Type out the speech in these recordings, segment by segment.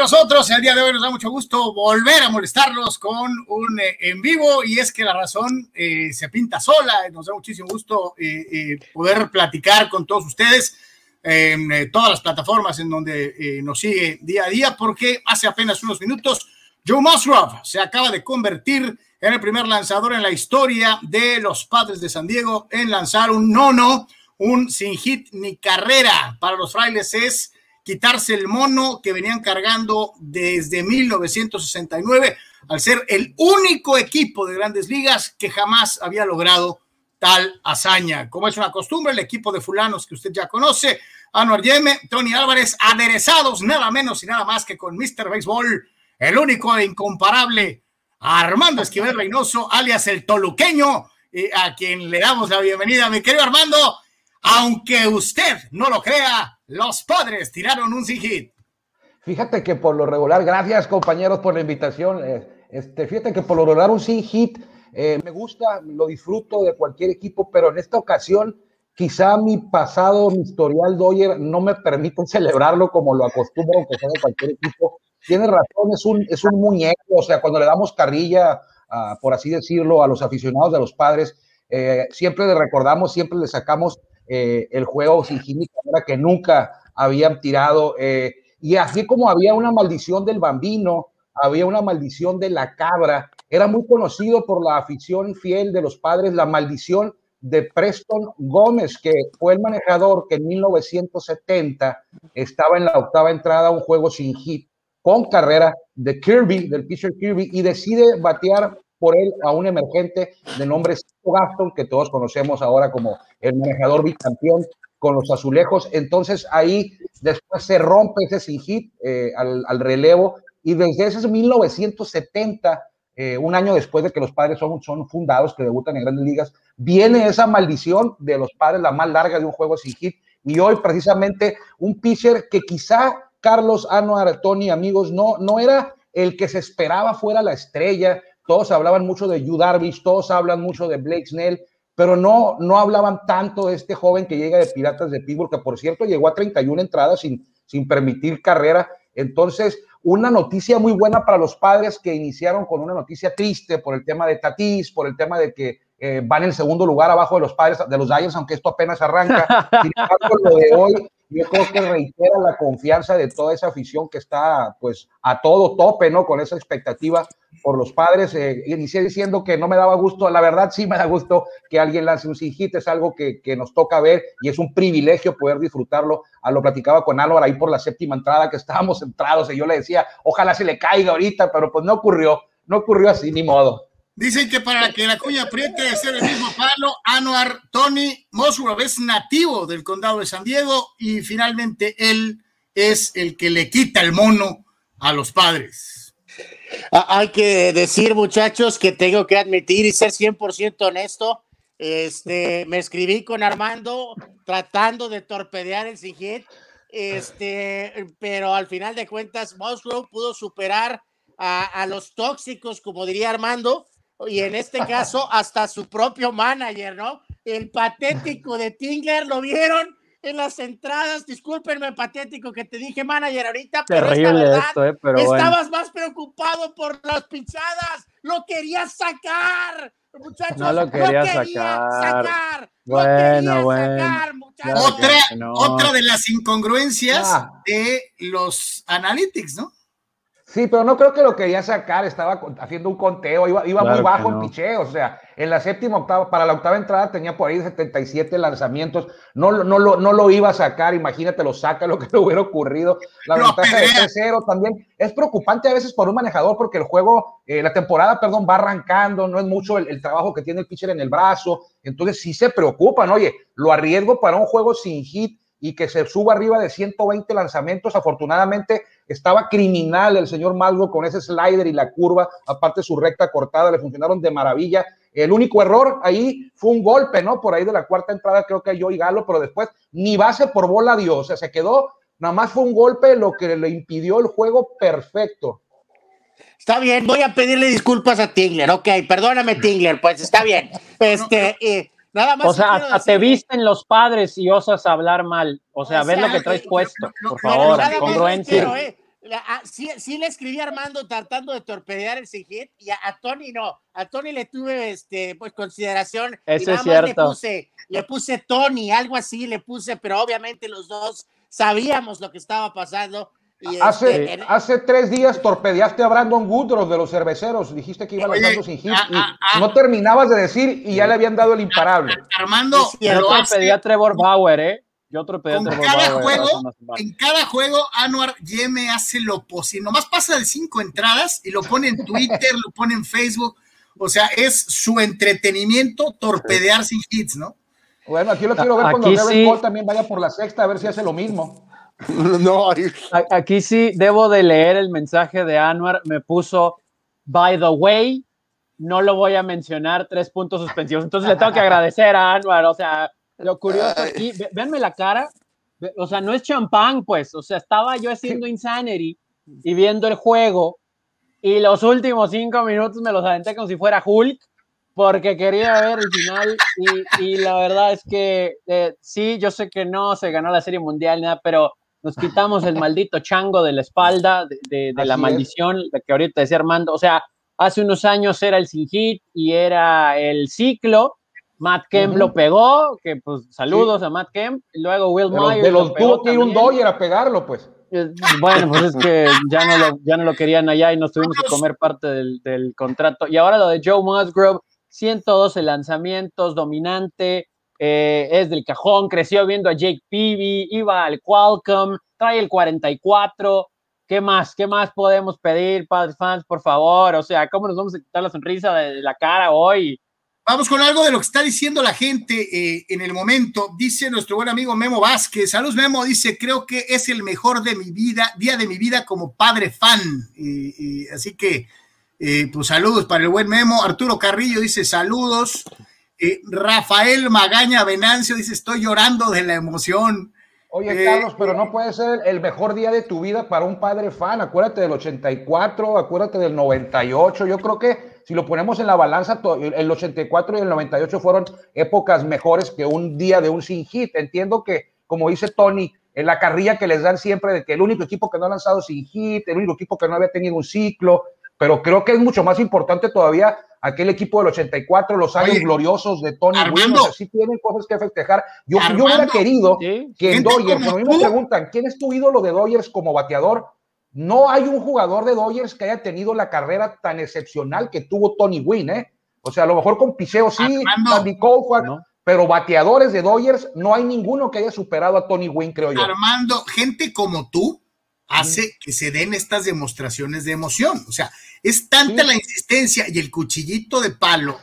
nosotros. El día de hoy nos da mucho gusto volver a molestarlos con un eh, en vivo y es que la razón eh, se pinta sola. Nos da muchísimo gusto eh, poder platicar con todos ustedes en todas las plataformas en donde nos sigue día a día porque hace apenas unos minutos Joe Musgrove se acaba de convertir en el primer lanzador en la historia de los Padres de San Diego en lanzar un nono, un sin hit ni carrera. Para los frailes es quitarse el mono que venían cargando desde 1969, al ser el único equipo de grandes ligas que jamás había logrado tal hazaña. Como es una costumbre, el equipo de fulanos que usted ya conoce, Anuar Yeme, Tony Álvarez, aderezados nada menos y nada más que con Mr. Baseball, el único e incomparable Armando Esquivel Reynoso, alias el Toluqueño, a quien le damos la bienvenida. Mi querido Armando, aunque usted no lo crea, los padres tiraron un sin hit. Fíjate que por lo regular, gracias compañeros por la invitación. Eh, este, fíjate que por lo regular un sin hit eh, me gusta, lo disfruto de cualquier equipo, pero en esta ocasión quizá mi pasado, mi historial Doyer no me permite celebrarlo como lo acostumbro que sea de cualquier equipo. Tiene razón, es un, es un muñeco, o sea, cuando le damos carrilla, por así decirlo, a los aficionados de los padres, eh, siempre le recordamos, siempre le sacamos eh, el juego sin era que nunca habían tirado. Eh, y así como había una maldición del bambino, había una maldición de la cabra, era muy conocido por la afición fiel de los padres, la maldición de Preston Gómez, que fue el manejador que en 1970 estaba en la octava entrada, un juego sin hit, con carrera de Kirby, del pitcher Kirby, y decide batear por él a un emergente de nombre Gaston, que todos conocemos ahora como el manejador bicampeón con los azulejos. Entonces ahí después se rompe ese sin hit eh, al, relevo y desde ese 1970, eh, un año después de que los padres son, fundados, que debutan en grandes ligas, viene esa maldición de los padres, la más larga de un juego sin hit. Y hoy precisamente un pitcher que quizá Carlos Anuar, Tony, amigos, no, no era el que se esperaba fuera la estrella, todos hablaban mucho de Yu Darvish, todos hablan mucho de Blake Snell, pero no, no hablaban tanto de este joven que llega de Piratas de Pittsburgh, que por cierto llegó a 31 entradas sin, sin permitir carrera. Entonces, una noticia muy buena para los padres que iniciaron con una noticia triste por el tema de Tatis, por el tema de que eh, van en segundo lugar abajo de los padres de los Giants, aunque esto apenas arranca. Sin embargo, lo de hoy yo creo que reitera la confianza de toda esa afición que está pues a todo tope, ¿no? Con esa expectativa por los padres. Eh, inicié diciendo que no me daba gusto, la verdad sí me da gusto que alguien lance un hit, es algo que, que, nos toca ver y es un privilegio poder disfrutarlo. A ah, lo platicaba con Álvaro ahí por la séptima entrada que estábamos centrados y yo le decía, ojalá se le caiga ahorita, pero pues no ocurrió, no ocurrió así, ni modo. Dicen que para que la cuña apriete de ser el mismo palo, Anuar Tony Musgrove es nativo del condado de San Diego y finalmente él es el que le quita el mono a los padres. Ah, hay que decir, muchachos, que tengo que admitir y ser 100% honesto. Este, me escribí con Armando tratando de torpedear el Sigit, este, pero al final de cuentas, Musgrove pudo superar a los tóxicos, como diría Armando, y en este caso hasta su propio manager, ¿no? El patético de Tingler, ¿lo vieron? En las entradas, discúlpenme, patético que te dije manager ahorita, pero esta verdad, eh, estabas más preocupado por las pinchadas, lo querías sacar, muchachos, no lo quería, sacar. bueno, bueno. Otra, otra de las incongruencias ah. de los analytics, ¿no? Sí, pero no creo que lo quería sacar, estaba haciendo un conteo, iba, iba muy bajo en picheo, o sea, en la séptima octava, para la octava entrada tenía por ahí 77 lanzamientos, no, no, lo, no lo iba a sacar, imagínate, lo saca lo que le hubiera ocurrido. La ventaja de 3-0 también es preocupante a veces por un manejador porque el juego, eh, la temporada, perdón, va arrancando, no es mucho el, el, trabajo que tiene el pitcher en el brazo, entonces sí se preocupan, oye, lo arriesgo para un juego sin hit y que se suba arriba de 120 lanzamientos. Afortunadamente estaba criminal el señor Malgo con ese slider y la curva, aparte su recta cortada, le funcionaron de maravilla. El único error ahí fue un golpe, ¿no? Por ahí de la cuarta entrada creo que yo y Galo, pero después ni base por bola dio, o sea, se quedó, nada más fue un golpe lo que le impidió el juego perfecto. Está bien, voy a pedirle disculpas a Tingler, ok, perdóname Tingler, pues está bien. Este, eh, Nada más. O sea, hasta te visten los padres y osas hablar mal. O sea, ver lo que traes puesto, por favor, congruencia. Eh. Sí, le escribí a Armando tratando de torpedear el hit y a, Tony no. A Tony le tuve este, pues, consideración. Eso es cierto. Le puse, le puse Tony, algo así le puse, pero obviamente los dos sabíamos lo que estaba pasando. hace, este, hace tres días torpedeaste a Brandon Woodrow de los cerveceros. Dijiste que iba lanzando sin hit. y no terminabas de decir y ya le habían dado el imparable. Armando, yo torpedeé a Trevor Bauer, ¿eh? Yo en cada juego, en cada juego, Anuar Yeme hace lo posible. Nomás pasa de cinco entradas y lo pone en Twitter, lo pone en Facebook. O sea, es su entretenimiento torpedear sin hits, ¿no? Bueno, aquí lo quiero ver cuando sí. Paul también vaya por la sexta, a ver si hace lo mismo. No, aquí sí debo de leer el mensaje de Anuar. Me puso, by the way, no lo voy a mencionar, tres puntos suspensivos. Entonces le tengo que agradecer a Anuar. O sea, lo curioso aquí, véanme la cara, o sea, no es champán, pues, o sea, estaba yo haciendo Insanity y viendo el juego y los últimos cinco minutos me los aventé como si fuera Hulk porque quería ver el final y, y la verdad es que eh, sí, yo sé que no se ganó la Serie Mundial, nada, pero nos quitamos el maldito chango de la espalda, de, de, la maldición, la que ahorita decía Armando, o sea, hace unos años era el sin hit y era el ciclo, Matt Kemp lo pegó, que pues saludos a Matt Kemp. Luego Will Myers. De los tuvo que ir un Dodger a pegarlo, pues. Eh, bueno, pues es que ya no lo, ya no lo querían allá y nos tuvimos que comer parte del, del contrato. Y ahora lo de Joe Musgrove, 112 lanzamientos, dominante, eh, es del cajón, creció viendo a Jake Peavy, iba al Qualcomm, trae el 44. ¿Qué más? ¿Qué más podemos pedir, padres fans, por favor? O sea, ¿cómo nos vamos a quitar la sonrisa de la cara hoy? Vamos con algo de lo que está diciendo la gente eh, en el momento. Dice nuestro buen amigo Memo Vázquez. Saludos, Memo. Dice: Creo que es el mejor de mi vida, día de mi vida como padre fan. así que, eh, pues saludos para el buen Memo. Arturo Carrillo dice: Saludos. Eh, Rafael Magaña Venancio dice: Estoy llorando de la emoción. Oye, Carlos, pero no puede ser el mejor día de tu vida para un padre fan. Acuérdate del 84, acuérdate del 98. Yo creo que si lo ponemos en la balanza, el 84 y el 98 fueron épocas mejores que un día de un sin hit. Entiendo que, como dice Tony, en la carrilla que les dan siempre de que el único equipo que no ha lanzado sin hit, el único equipo que no había tenido un ciclo, pero creo que es mucho más importante todavía aquel equipo del 84, los años gloriosos de Tony Armando, sí tienen cosas que festejar. Yo, yo hubiera querido que en Dodgers, cuando a mí me preguntan, ¿quién es tu ídolo de Dodgers como bateador? No hay un jugador de Dodgers que haya tenido la carrera tan excepcional que tuvo Tony Wynn, ¿eh? O sea, a lo mejor con piseo sí, Andy Koufax, pero bateadores de Dodgers no hay ninguno que haya superado a Tony Wynn, creo yo. Armando, gente como tú hace que se den estas demostraciones de emoción. O sea, es tanta la insistencia y el cuchillito de palo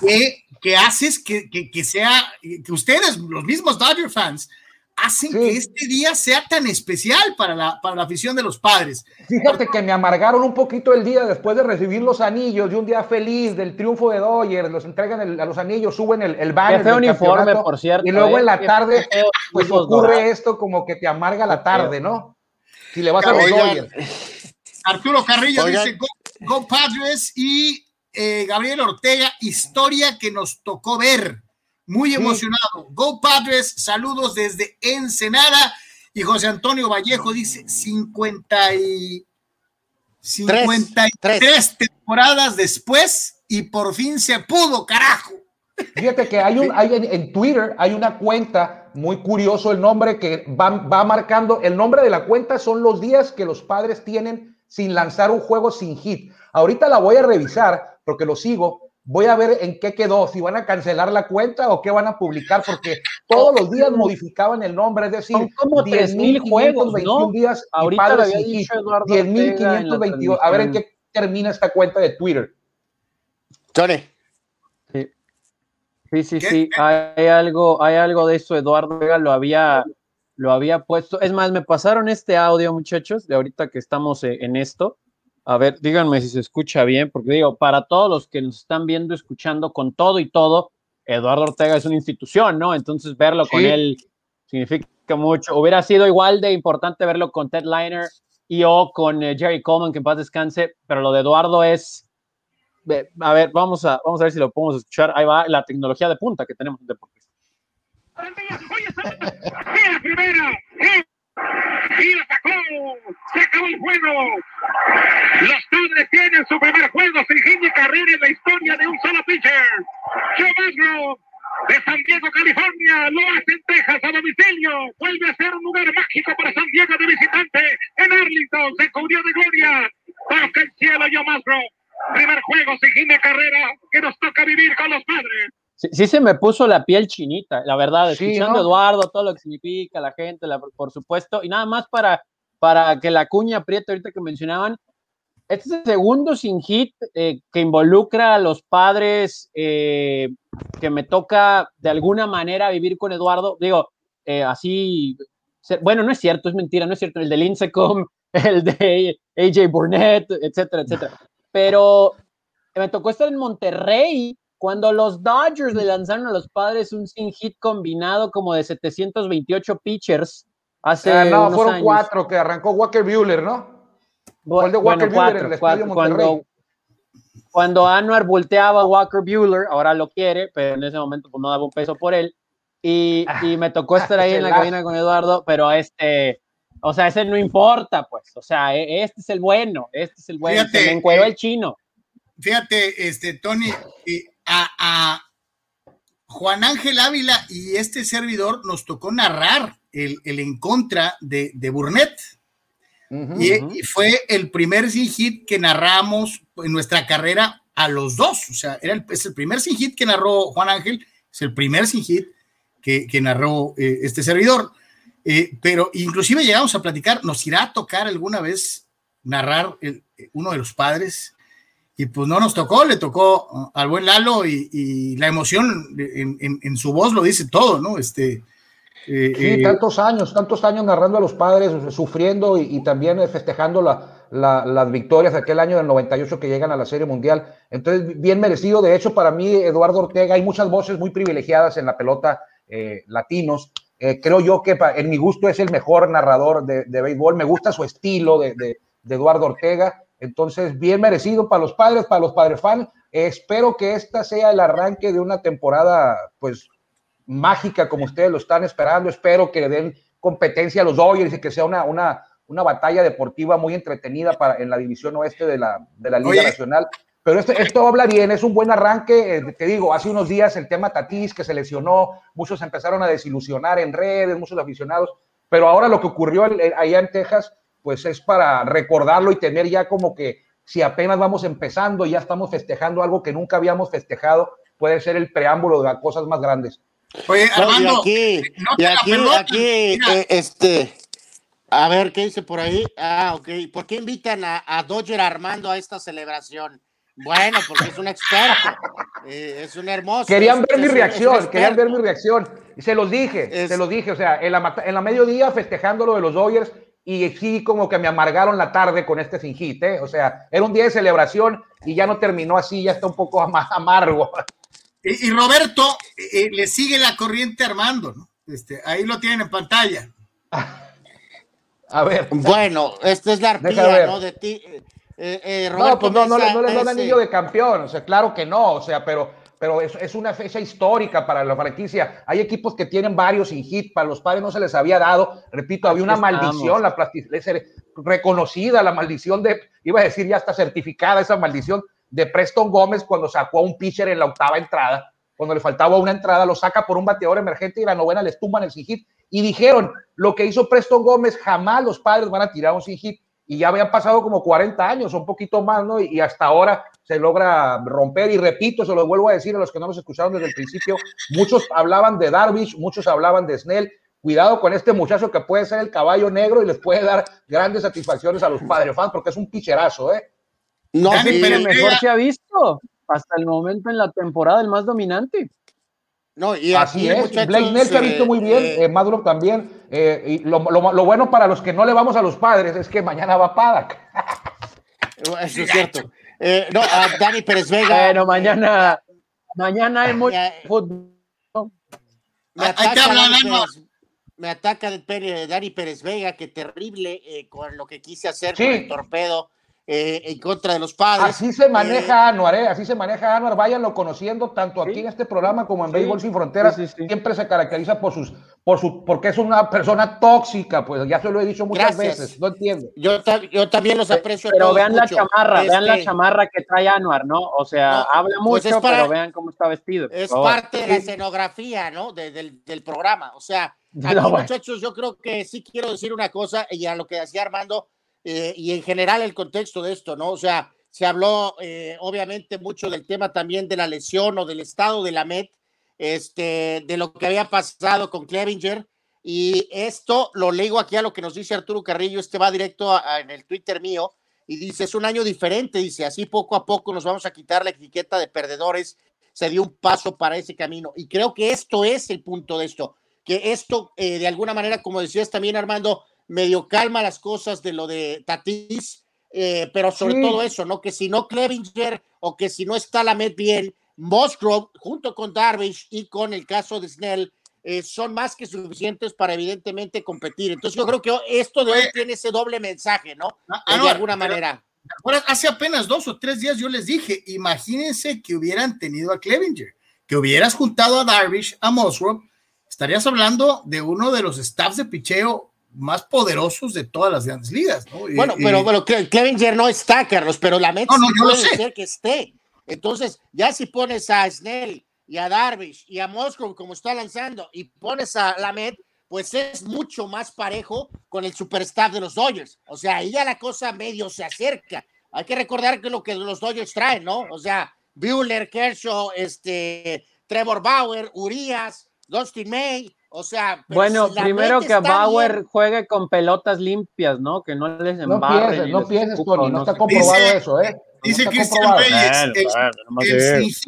que, que haces que, que, sea, que ustedes, los mismos Dodger fans, hacen que este día sea tan especial para la, para la afición de los padres. Fíjate que me amargaron un poquito el día después de recibir los anillos de un día feliz del triunfo de Dodgers, los entregan a los anillos, suben el, el banner. Qué uniforme, por cierto. Y luego en la ¿eh? tarde, pues ocurre esto como que te amarga la tarde, ¿no? Si le vas a los Dodgers. Arturo Carrillo dice, go, Padres y eh, Gabriel Ortega, historia que nos tocó ver. Muy emocionado. Go Padres, saludos desde Ensenada. Y José Antonio Vallejo dice 50 y 53 temporadas después y por fin se pudo, carajo. Fíjate que hay un, hay en, Twitter hay una cuenta muy curioso el nombre que va, va marcando, el nombre de la cuenta son los días que los padres tienen sin lanzar un juego sin hit. Ahorita la voy a revisar porque lo sigo voy a ver en qué quedó, si van a cancelar la cuenta o qué van a publicar, porque todos los días modificaban el nombre, es decir, Son como 10.000 juegos, ¿no? días Ahorita lo había dicho Eduardo 10.522. A ver en qué termina esta cuenta de Twitter. Tony. Sí, sí, sí, Hay algo, hay algo de eso, Eduardo Vega lo había, lo había puesto. Es más, me pasaron este audio, muchachos, de ahorita que estamos eh, en esto. A ver, díganme si se escucha bien, porque digo, para todos los que nos están viendo, escuchando con todo y todo, Eduardo Ortega es una institución, ¿no? Entonces verlo con él significa mucho. Hubiera sido igual de importante verlo con Ted Liner y o con eh, Jerry Coleman, que en paz descanse, pero lo de Eduardo es, a ver, vamos a, vamos a ver si lo podemos escuchar. Ahí va la tecnología de punta que tenemos en Deportes. Y la sacó. Se acabó el juego. Los padres tienen su primer juego sin hit ni carrera en la historia de un solo pitcher. Joe Musgrove de San Diego, California, lo hace en Texas a domicilio. Vuelve a ser un lugar mágico para San Diego de visitante. En Arlington se cubrió de gloria. Toca el cielo, Joe Musgrove. Primer juego sin hit ni carrera que nos toca vivir con los padres. Sí, sí, se me puso la piel chinita, la verdad, escuchando a Eduardo, todo lo que significa la gente, la, por supuesto, y nada más para, para que la cuña apriete ahorita que mencionaban, este es el segundo sin hit eh, que involucra a los padres eh, que me toca de alguna manera vivir con Eduardo. Digo, eh, así, bueno, no es cierto, es mentira, no es cierto. El de Lincecum, el de AJ Burnett, etcétera, etcétera. Pero me tocó estar en Monterrey cuando los Dodgers le lanzaron a los padres un sin hit combinado como de 728 pitchers. Hace ah, no, fueron cuatro que arrancó Walker Bueller, ¿no? de Walker Buehler en el Monterrey. Cuando, Anuar volteaba a Walker Bueller, ahora lo quiere, pero en ese momento pues, no daba un peso por él. Y, ah, y me tocó estar ahí en la cabina con Eduardo, pero este, o sea, ese no importa, pues. O sea, e, este es el bueno, este es el bueno. Fíjate, Se me encuero el chino. Fíjate, este, Tony, a, a, Juan Ángel Ávila y este servidor nos tocó narrar el, el en contra de, de Burnett y, fue el primer sin hit que narramos en nuestra carrera a los dos. O sea, era el, es el primer sin hit que narró Juan Ángel, es el primer sin hit que, que narró eh, este servidor. Eh, pero inclusive llegamos a platicar, nos irá a tocar alguna vez narrar uno de los padres y pues no nos tocó, le tocó al buen Lalo y, la emoción en, en, en, su voz lo dice todo, ¿no? Este, sí, eh, tantos años, tantos años narrando a los padres, sufriendo y, también festejando las victorias de aquel año del 98 que llegan a la Serie Mundial. Entonces, bien merecido. De hecho, para mí, Eduardo Ortega, hay muchas voces muy privilegiadas en la pelota eh, latinos. Eh, creo yo que en mi gusto es el mejor narrador de, béisbol. Me gusta su estilo de, Eduardo Ortega. Entonces, bien merecido para los padres, para los padres fans. espero que esta sea el arranque de una temporada, pues, mágica como ustedes lo están esperando. Espero que le den competencia a los Dodgers y que sea una, una, una batalla deportiva muy entretenida para, en la división oeste de la, de la Liga Nacional. Pero esto, esto habla bien, es un buen arranque. Eh, te digo, hace unos días el tema Tatís que se lesionó, muchos empezaron a desilusionar en redes, muchos aficionados. Pero ahora lo que ocurrió allá en Texas, pues es para recordarlo y tener ya como que si apenas vamos empezando, ya estamos festejando algo que nunca habíamos festejado, puede ser el preámbulo de cosas más grandes. Oye, Armando, y aquí, aquí, aquí eh, este, a ver, ¿qué dice por ahí? Ah, ok. ¿Por qué invitan a, Dodger Armando a esta celebración? Bueno, porque es un experto, eh, es un hermoso. Querían ver mi reacción, querían ver mi reacción. Y se los dije, se los dije, o sea, en la, en la mediodía festejando lo de los Dodgers y sí como que me amargaron la tarde con este sin hit, ¿eh? O sea, era un día de celebración y ya no terminó así, ya está un poco amargo. Y, Roberto eh, le sigue la corriente Armando, ¿no? Este, ahí lo tienen en pantalla. A ver. Bueno, esta es la arpía, ¿no? De ti. Eh, eh, no, pues no, no, no, le dan anillo de campeón, o sea, claro que no, o sea, pero, pero es, es, una fecha histórica para la franquicia. Hay equipos que tienen varios sin hit, para los padres no se les había dado, repito, había una maldición, la reconocida la maldición de, iba a decir ya está certificada esa maldición de Preston Gómez cuando sacó a un pitcher en la octava entrada, cuando le faltaba una entrada, lo saca por un bateador emergente y la novena les tumban el sin hit. Y dijeron, lo que hizo Preston Gómez, jamás los padres van a tirar un sin hit. Y ya habían pasado como 40 años, un poquito más, ¿no? Y, hasta ahora se logra romper. Y repito, se lo vuelvo a decir a los que no nos escucharon desde el principio, muchos hablaban de Darvish, muchos hablaban de Snell. Cuidado con este muchacho que puede ser el caballo negro y les puede dar grandes satisfacciones a los padres fans, porque es un picherazo, ¿eh? No, pero mejor se ha visto hasta el momento en la temporada el más dominante. No, y así es. Blake Snell se ha visto muy bien, eh, Maduro también. Eh, y lo, bueno para los que no le vamos a los padres es que mañana va Padak. Eso es cierto. Eh, no, a Dani Pérez Vega. Bueno, mañana, mañana hay mucho fútbol. Me ataca, Dani Pérez, me ataca Dani Pérez Vega, que terrible con lo que quise hacer con el torpedo eh, en contra de los padres. Así se maneja eh, Anuar, ¿eh? así se maneja Anuar, váyanlo conociendo tanto aquí en este programa como en Béisbol Sin Fronteras, siempre se caracteriza por sus, por su, porque es una persona tóxica, pues ya se lo he dicho muchas veces, no entiendo. Yo, yo también los aprecio. Pero vean la chamarra, vean la este chamarra que trae Anuar, ¿no? O sea, habla pues mucho, pero vean cómo está vestido. Es parte de la escenografía, ¿no? del, del, programa. O sea, aquí, muchachos, yo creo que sí quiero decir una cosa, y a lo que decía Armando, eh, y en general el contexto de esto, ¿no? O sea, se habló eh, obviamente mucho del tema también de la lesión o del estado de la MET este, de lo que había pasado con Clevinger. Y esto lo leo aquí a lo que nos dice Arturo Carrillo, este va directo en el Twitter mío y dice, es un año diferente, dice, así poco a poco nos vamos a quitar la etiqueta de perdedores, se dio un paso para ese camino. Y creo que esto es el punto de esto, que esto eh, de alguna manera, como decías también Armando, medio calma las cosas de lo de Tatis, eh, pero sobre todo eso, ¿no? Que si no Clevinger o que si no está la Met bien, Musgrove, junto con Darvish y con el caso de Snell, eh, son más que suficientes para evidentemente competir. Entonces yo creo que esto de hoy tiene ese doble mensaje, ¿no? Ah, ah, de alguna manera. hace apenas dos o tres días yo les dije, imagínense que hubieran tenido a Clevinger, que hubieras juntado a Darvish, a Musgrove, estarías hablando de uno de los staffs de picheo más poderosos de todas las grandes ligas. Bueno, pero, bueno, Clevinger no está, Carlos, pero la meta no, puede ser que esté. Entonces, ya si pones a Snell y a Darvish y a Moscow como está lanzando y pones a Lamed, pues es mucho más parejo con el superstar de los Dodgers. O sea, ahí ya la cosa medio se acerca. Hay que recordar que lo que los Dodgers traen, ¿no? O sea, Bueller, Kershaw, este, Trevor Bauer, Urias, Dustin May, o sea, bueno, primero que Bauer juegue con pelotas limpias, ¿no? Que no les embarren. No pienses, no pienses, Tony, no, está comprobado eso, ¿eh? Dice Cristian Reyes,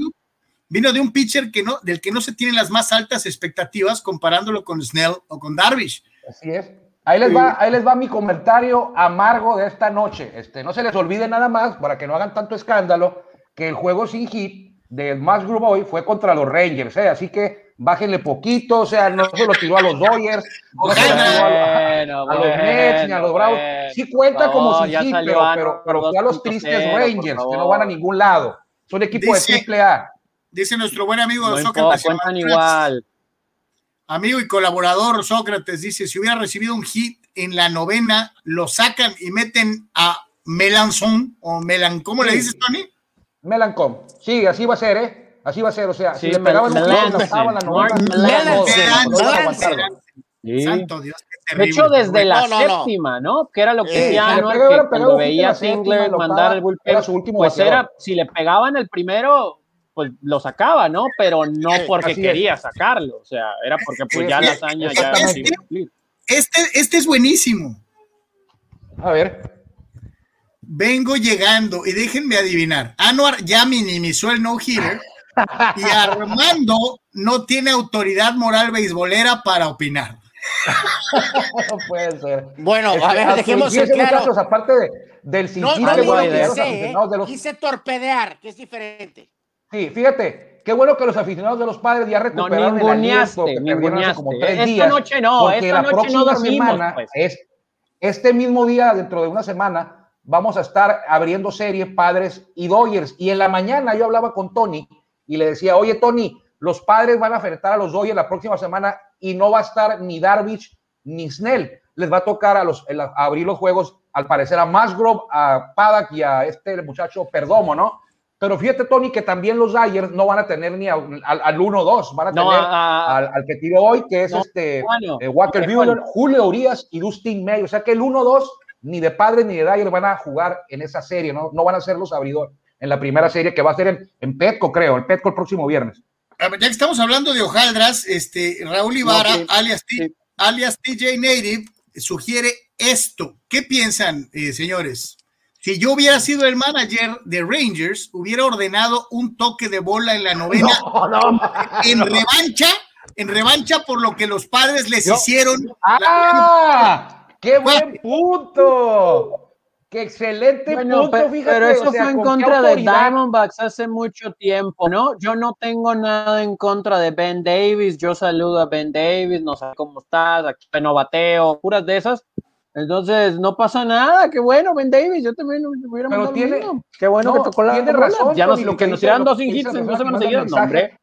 vino de un pitcher que no, del que no se tienen las más altas expectativas comparándolo con Snell o con Darvish. Así es. Ahí les, va, ahí les va mi comentario amargo de esta noche. Este, no se les olvide nada más, para que no hagan tanto escándalo, que el juego sin hit de Max Group hoy fue contra los Rangers, ¿eh? así que bájenle poquito, o sea, no se lo tiró a los Dodgers, no se lo tiró a, los Mets ni a los Bravos. Sí cuenta como sin hit, pero, pero, fue a los tristes Rangers, que no van a ningún lado. Son equipos de triple A. Dice nuestro buen amigo no Sócrates. igual. Amigo y colaborador Sócrates dice: si hubiera recibido un hit en la novena, lo sacan y meten a Melanzón o Melan, ¿cómo le dices, Tony? Melancón. Sí, así va a ser, ¿eh? Así va a ser, o sea, si le pegaban un tiro, estaba la novena. Santo Dios, De hecho, desde la séptima, ¿no? Que era lo que decía Anuar, que cuando veía a Singler mandar el bullpen, pues era, si le pegaban el primero, pues lo sacaba, ¿no? Pero no porque quería sacarlo, o sea, era porque pues ya la hazaña ya este, este, este es buenísimo. A ver. Vengo llegando y déjenme adivinar, Anuar ya minimizó el no hero y Armando no tiene autoridad moral beisbolera para opinar. no puede ser. Bueno, a ver, dejemos el claro. aparte del no, no, digo que sé, ¿eh? Quise torpedear, que es diferente. Sí, fíjate, qué bueno que los aficionados de los padres ya recuperaron no, el aliento perdieron como tres esta días. Noche no, esta la noche próxima no dormimos, semana pues. es este mismo día, dentro de una semana, vamos a estar abriendo serie Padres y Dodgers. Y en la mañana yo hablaba con Tony y le decía, oye Tony, los padres van a enfrentar a los Dodgers la próxima semana y no va a estar ni Darvish ni Snell. Les va a tocar a, los, abrir los juegos, al parecer, a Musgrove, a Paddock y a este muchacho Perdomo, ¿no? Pero fíjate, Tony, que también los Dodgers no van a tener ni al, 1-2, van a tener al, que tiró hoy, que es este eh, Walker Buehler, Julio Urias y Dustin May. O sea que el 1-2 ni de padres ni de Dodgers van a jugar en esa serie, ¿no? No van a ser los abridores en la primera serie que va a ser en, en Petco, creo, en Petco el próximo viernes. Ya que estamos hablando de hojaldras, este, Raúl Ibarra, alias, alias TJ Native, sugiere esto. ¿Qué piensan, eh, señores? Si yo hubiera sido el manager de Rangers, hubiera ordenado un toque de bola en la novena en revancha, en revancha por lo que los padres les hicieron. ¡Ah! ¡Qué buen punto! Qué excelente punto, pero, fíjate. Pero eso fue en contra de Diamondbacks hace mucho tiempo, ¿no? Yo no tengo nada en contra de Ben Davis. Yo saludo a Ben Davis, no sé cómo estás, aquí no bateo, puras de esas. Entonces, no pasa nada, qué bueno, Ben Davis, yo también hubiera Pero tiene, Qué bueno que tocó la tiene razón. Ya no, lo que nos dieron dos hits en dos semanas seguidas, no, hombre.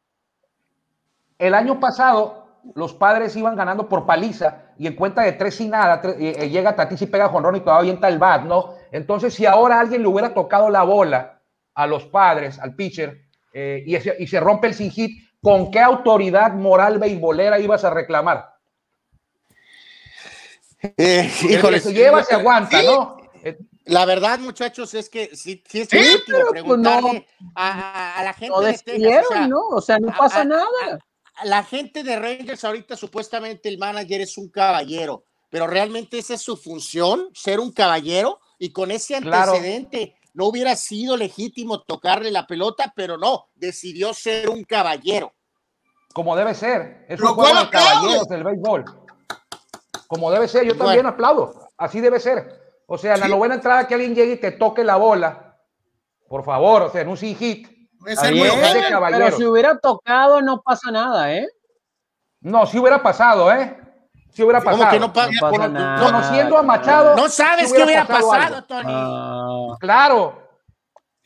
El año pasado los padres iban ganando por paliza y en cuenta de tres y nada, eh, eh, llega Tatis y pega Juan Ron y todavía avienta el bat, ¿no? Entonces, si ahora alguien le hubiera tocado la bola a los padres, al pitcher, eh, y, y, se rompe el sin hit, ¿con qué autoridad moral beisbolera ibas a reclamar? Eh, híjole, se lleva, se aguanta, ¿no? La verdad, muchachos, es que si, si es útil pues, preguntarle a, la gente de Texas, o sea, ¿no? O sea, no pasa nada. La gente de Rangers ahorita supuestamente el manager es un caballero, pero realmente esa es su función, ser un caballero y con ese antecedente no hubiera sido legítimo tocarle la pelota, pero no, decidió ser un caballero. Como debe ser, es un juego de caballeros del béisbol. Como debe ser, yo también aplaudo, así debe ser. O sea, en la novena entrada que alguien llegue y te toque la bola, por favor, o sea, en un sin hit. Pero si hubiera tocado, no pasa nada, ¿eh? No, si hubiera pasado, ¿eh? Si hubiera pasado. que no, pasa nada. Conociendo a Machado. No sabes qué hubiera pasado, Tony. Ah. Claro.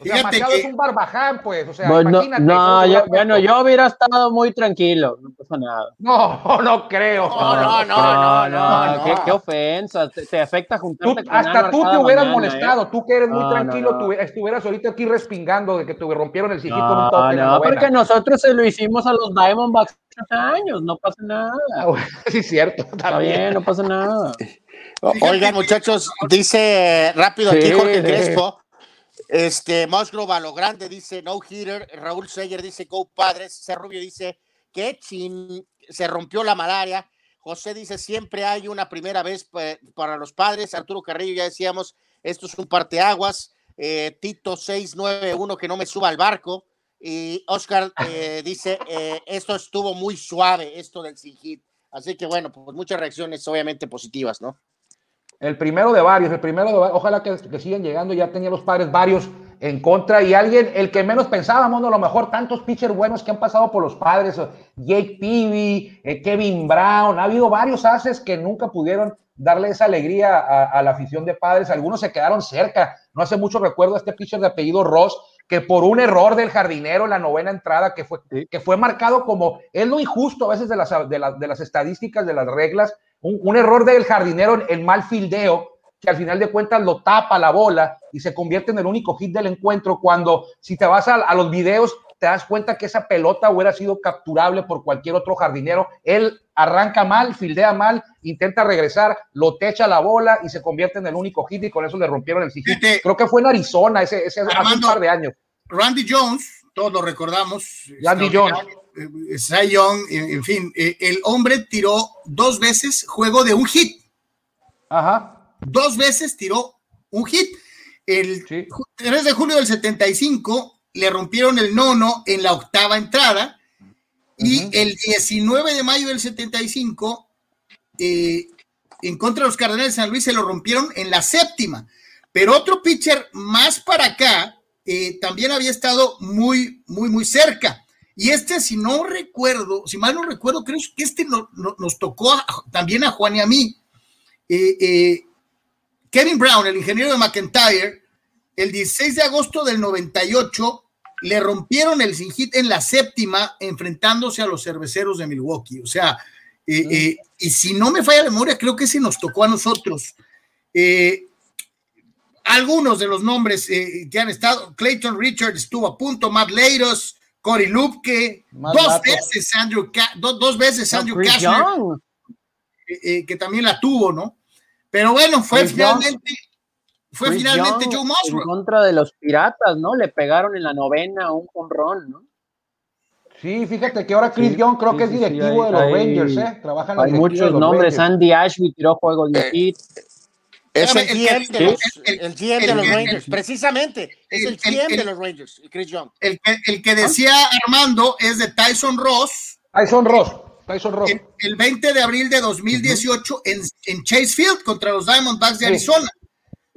O sea, Machado es un barbaján, pues. O sea, bueno, imagínate. No, yo, bueno, yo hubiera estado muy tranquilo, no pasa nada. No, no creo. No, no, no, no. no, ¿Qué, qué, ofensa, te, afecta juntarte con Hasta tú te hubieras mañana, molestado, ¿eh? tú que eres muy tranquilo, tú estuvieras ahorita aquí respingando de que te rompieron el sillito con un toque. No, porque nosotros se lo hicimos a los Diamondbacks hace años, no pasa nada. Ah, sí, cierto. Está bien, no pasa nada. Oigan, muchachos, dice rápido aquí Jorge Crespo este, Musgrove a lo grande dice no hitter. Raúl Seyer dice go padres. Cerrubio dice que se rompió la malaria. José dice siempre hay una primera vez para los padres. Arturo Carrillo ya decíamos esto es un parteaguas. Eh, Tito 691 que no me suba al barco. Y Oscar eh, dice eh, esto estuvo muy suave, esto del sin hit. Así que bueno, pues muchas reacciones obviamente positivas, ¿no? El primero de varios, el primero de varios, ojalá que, sigan llegando, ya tenía los padres varios en contra y alguien, el que menos pensábamos, a lo mejor tantos pitchers buenos que han pasado por los padres, Jake Peavy, eh, Kevin Brown, ha habido varios haces que nunca pudieron darle esa alegría a, la afición de padres, algunos se quedaron cerca, no hace mucho recuerdo a este pitcher de apellido Ross, que por un error del jardinero en la novena entrada, que fue, que fue marcado como, es lo injusto a veces de las, de, de las estadísticas, de las reglas, un, error del jardinero en mal fildeo, que al final de cuentas lo tapa la bola y se convierte en el único hit del encuentro cuando si te vas a, los videos te das cuenta que esa pelota hubiera sido capturable por cualquier otro jardinero. Él arranca mal, fildea mal, intenta regresar, lo techa la bola y se convierte en el único hit y con eso le rompieron el hit. Creo que fue en Arizona ese, ese hace un par de años. Randy Jones, todos lo recordamos. Randy Jones. Cy Young, en, fin, eh, el hombre tiró dos veces juego de un hit. Ajá. Dos veces tiró un hit. El 3 de julio del 75 le rompieron el nono en la octava entrada y el 19 de mayo del 75 eh, en contra de los Cardenales de San Luis se lo rompieron en la séptima. Pero otro pitcher más para acá eh, también había estado muy, muy, muy cerca. Y este, si no recuerdo, si mal no recuerdo, creo que este nos tocó también a Juan y a mí. Eh, eh, Kevin Brown, el ingeniero de McIntyre, el 16 de agosto del 98 le rompieron el sin hit en la séptima enfrentándose a los cerveceros de Milwaukee. O sea, eh, y si no me falla la memoria, creo que ese nos tocó a nosotros. algunos de los nombres que han estado, Clayton Richards estuvo a punto, Matt Leiros, Cory Lupke, dos veces Andrew, dos veces Andrew Cashner, eh, eh, que también la tuvo, ¿no? Pero bueno, fue finalmente, fue finalmente Joe Musgrove. En contra de los piratas, ¿no? Le pegaron en la novena un conrón, ¿no? Sí, fíjate que ahora Chris Young creo que es directivo de los Rangers, ¿eh? Trabajan Hay muchos nombres. Andy Ashby tiró juego de hit. Es el, GM, de los, el, GM de los Rangers, precisamente. Es el, GM de los Rangers, Chris Young. El, que decía Armando es de Tyson Ross. Tyson Ross. Tyson Ross. El, 20 de abril de 2018 en, en, Chase Field contra los Diamondbacks de Arizona.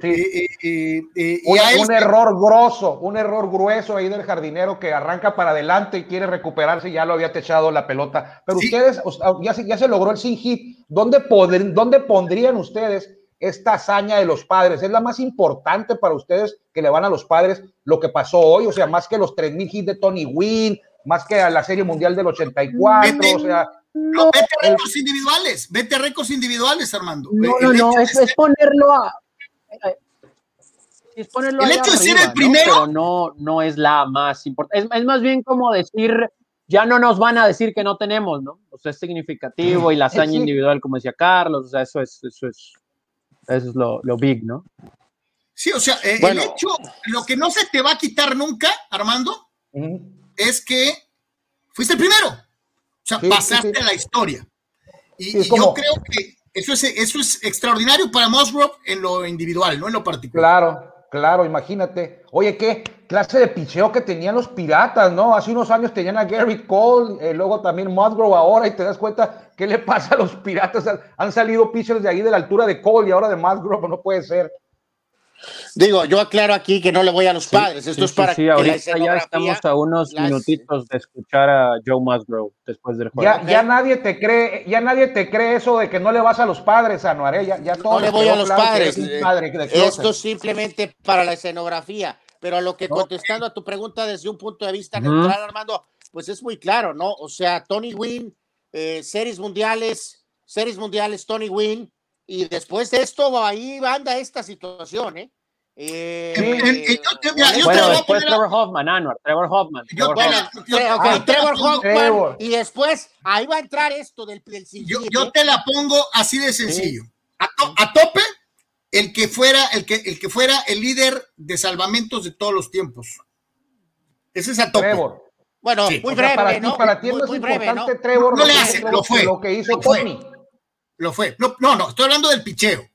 Sí. Eh, eh, eh, un, error grosso, un error grueso ahí del jardinero que arranca para adelante y quiere recuperarse y ya lo había techado la pelota. Pero ustedes, ya se, ya se logró el sin hit. ¿Dónde, ¿Dónde pondrían ustedes esta hazaña de los padres? ¿Es la más importante para ustedes que le van a los padres lo que pasó hoy? O sea, más que los 3.000 hits de Tony Wynn, más que a la Serie Mundial del 84, o sea, No, vete a récords individuales, vete a récords individuales, Armando. No, no, no, es, es, ponerlo a. Es ponerlo el hecho de ser el primero. ¿no? Pero no, no es la más importante. Es, es, más bien como decir, ya no nos van a decir que no tenemos, ¿no? O sea, es significativo y la hazaña sí. individual, como decía Carlos, o sea, eso es, eso es, eso es lo, lo big, ¿no? Sí, o sea, eh, bueno. el hecho, lo que no se te va a quitar nunca, Armando, uh -huh. es que fuiste el primero. O sea, sí, pasaste sí, la historia. Y, yo creo que eso es, eso es extraordinario para Musgrove en lo individual, no en lo particular. Claro, claro, imagínate. Oye, qué clase de picheo que tenían los piratas, ¿no? Hace unos años tenían a Gary Cole, eh, luego también Musgrove ahora, y te das cuenta qué le pasa a los piratas. Han salido pitchers de ahí de la altura de Cole y ahora de Musgrove, no puede ser. Digo, yo aclaro aquí que no le voy a los padres. Esto sí, es para sí, sí, ahorita ya estamos a unos las... minutitos de escuchar a Joe Musgrove después del juego. Ya, ya, nadie te cree, ya nadie te cree eso de que no le vas a los padres, Anuar, ¿eh? ya, ya todo No le voy a los claro padres. Padre Esto es simplemente para la escenografía. Pero a lo que contestando a tu pregunta desde un punto de vista neutral, uh -huh. Armando, pues es muy claro, ¿no? O sea, Tony Wynn, eh, series mundiales, series mundiales, Tony Wynn, y después de esto, ahí anda esta situación, ¿eh? Eh, sí, eh, yo, yo, yo, bueno, después Trevor Hoffman, Anwar, Trevor Hoffman. Trevor, bueno, Hoffman. Okay, Trevor Hoffman Trevor. y después ahí va a entrar esto del, del yo, te la pongo así de sencillo. Sí. A, to, a, tope, el que fuera el que el que fuera el líder de salvamentos de todos los tiempos. Ese es a tope. Trevor. Bueno, sí. muy breve, o sea, para ¿no? Ti, para ti muy, no es muy importante breve, ¿no? Trevor no le hace, lo fue. Lo que hizo lo fue. Tony. Lo fue. No, no, no, estoy hablando del picheo.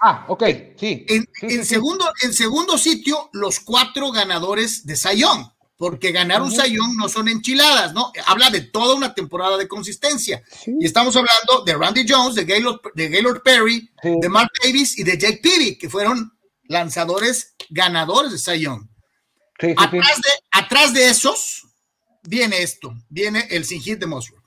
Ah, ok, sí. En, sí, en sí, segundo, sí. en segundo sitio, los cuatro ganadores de Sayón, porque ganar un Sayón no son enchiladas, ¿no? Habla de toda una temporada de consistencia. Sí. Y estamos hablando de Randy Jones, de Gaylord, de Gaylord Perry, de Mark Davis y de Jake Peavy, que fueron lanzadores ganadores de Sayón. Atrás, de, atrás de esos viene esto, viene el sin hit de Musgrove.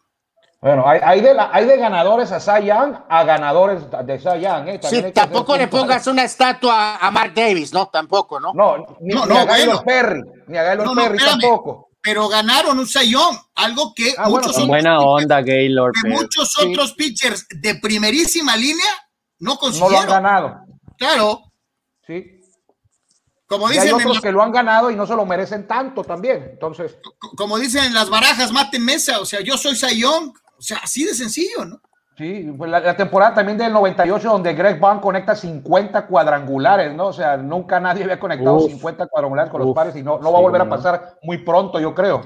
Bueno, hay, hay, de la, hay, de ganadores a Cy Young a ganadores de Cy Young. ¿eh? Sí, tampoco le pongas una estatua a Mark Davis, ¿no? Tampoco, ¿no? No, ni, no, ni no, a Gaylord bueno. Perry, ni a Gaylord No, no, Perry espérame. tampoco. Pero ganaron un Sayón, algo que Ah, bueno, muchos, otros Buena pitchers- onda, Gaylord. que muchos Sí. otros pitchers de primerísima línea no No lo han consiguieron. ganado. claro, Sí. como Y hay dicen, en otros la- que lo han ganado y no se lo merecen tanto también. Entonces, como dicen en las barajas, maten mesa, o sea, yo soy Sayón, o sea, así de sencillo, ¿no? sí, pues la, la temporada también del 98 donde Greg Vaughn conecta 50 cuadrangulares, ¿no? O sea, nunca nadie había conectado Uf. 50 cuadrangulares con los padres y no, no va a volver Sí, a ¿no? pasar muy pronto, yo creo.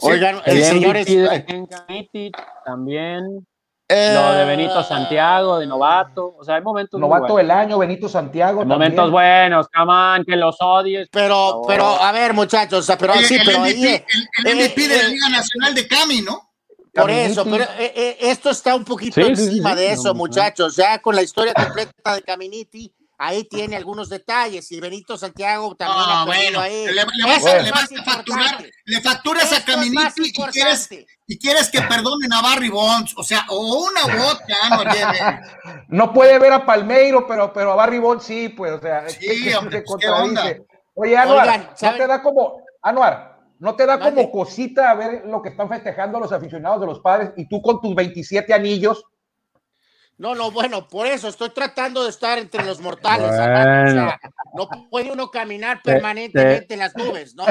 Oigan, El eh, señores, MVP de Ken Caminiti también. Lo de Benito eh, Santiago, de novato. O sea, hay momentos. Novato del año, Benito Santiago. Hay momentos buenos, come on, que los odies. Pero, pero, a ver, muchachos, o sea, pero sí, el, pero MVP, ahí, eh, el, el MVP de la eh, Liga Nacional de Cami, ¿no? Por eso, pero eh, eh, esto está un poquito Sí, sí, sí, encima sí, de no, eso, no. muchachos. Ya con la historia completa de Caminiti, ahí tiene algunos detalles. Y Benito Santiago también Ah, ha bueno, ahí. le, vas, a- es le más vas a facturar, le facturas Esto a Caminiti y quieres, y quieres que perdonen a Barry Bonds, o sea, o una u otra, no lleve. No puede ver a Palmeiro, pero, pero a Barry Bonds sí, pues, o sea, Sí, que- que hombre, se pues, ¿qué onda? contradice. Oye, Anuar, Oigan, ¿no te da como, Anuar, no te da como cosita a ver lo que están festejando los aficionados de los padres y tú con tus 27 anillos? No, no, bueno, por eso estoy tratando de estar entre los mortales. Bueno. O sea, no puede uno caminar Te- permanentemente en las nubes, ¿no?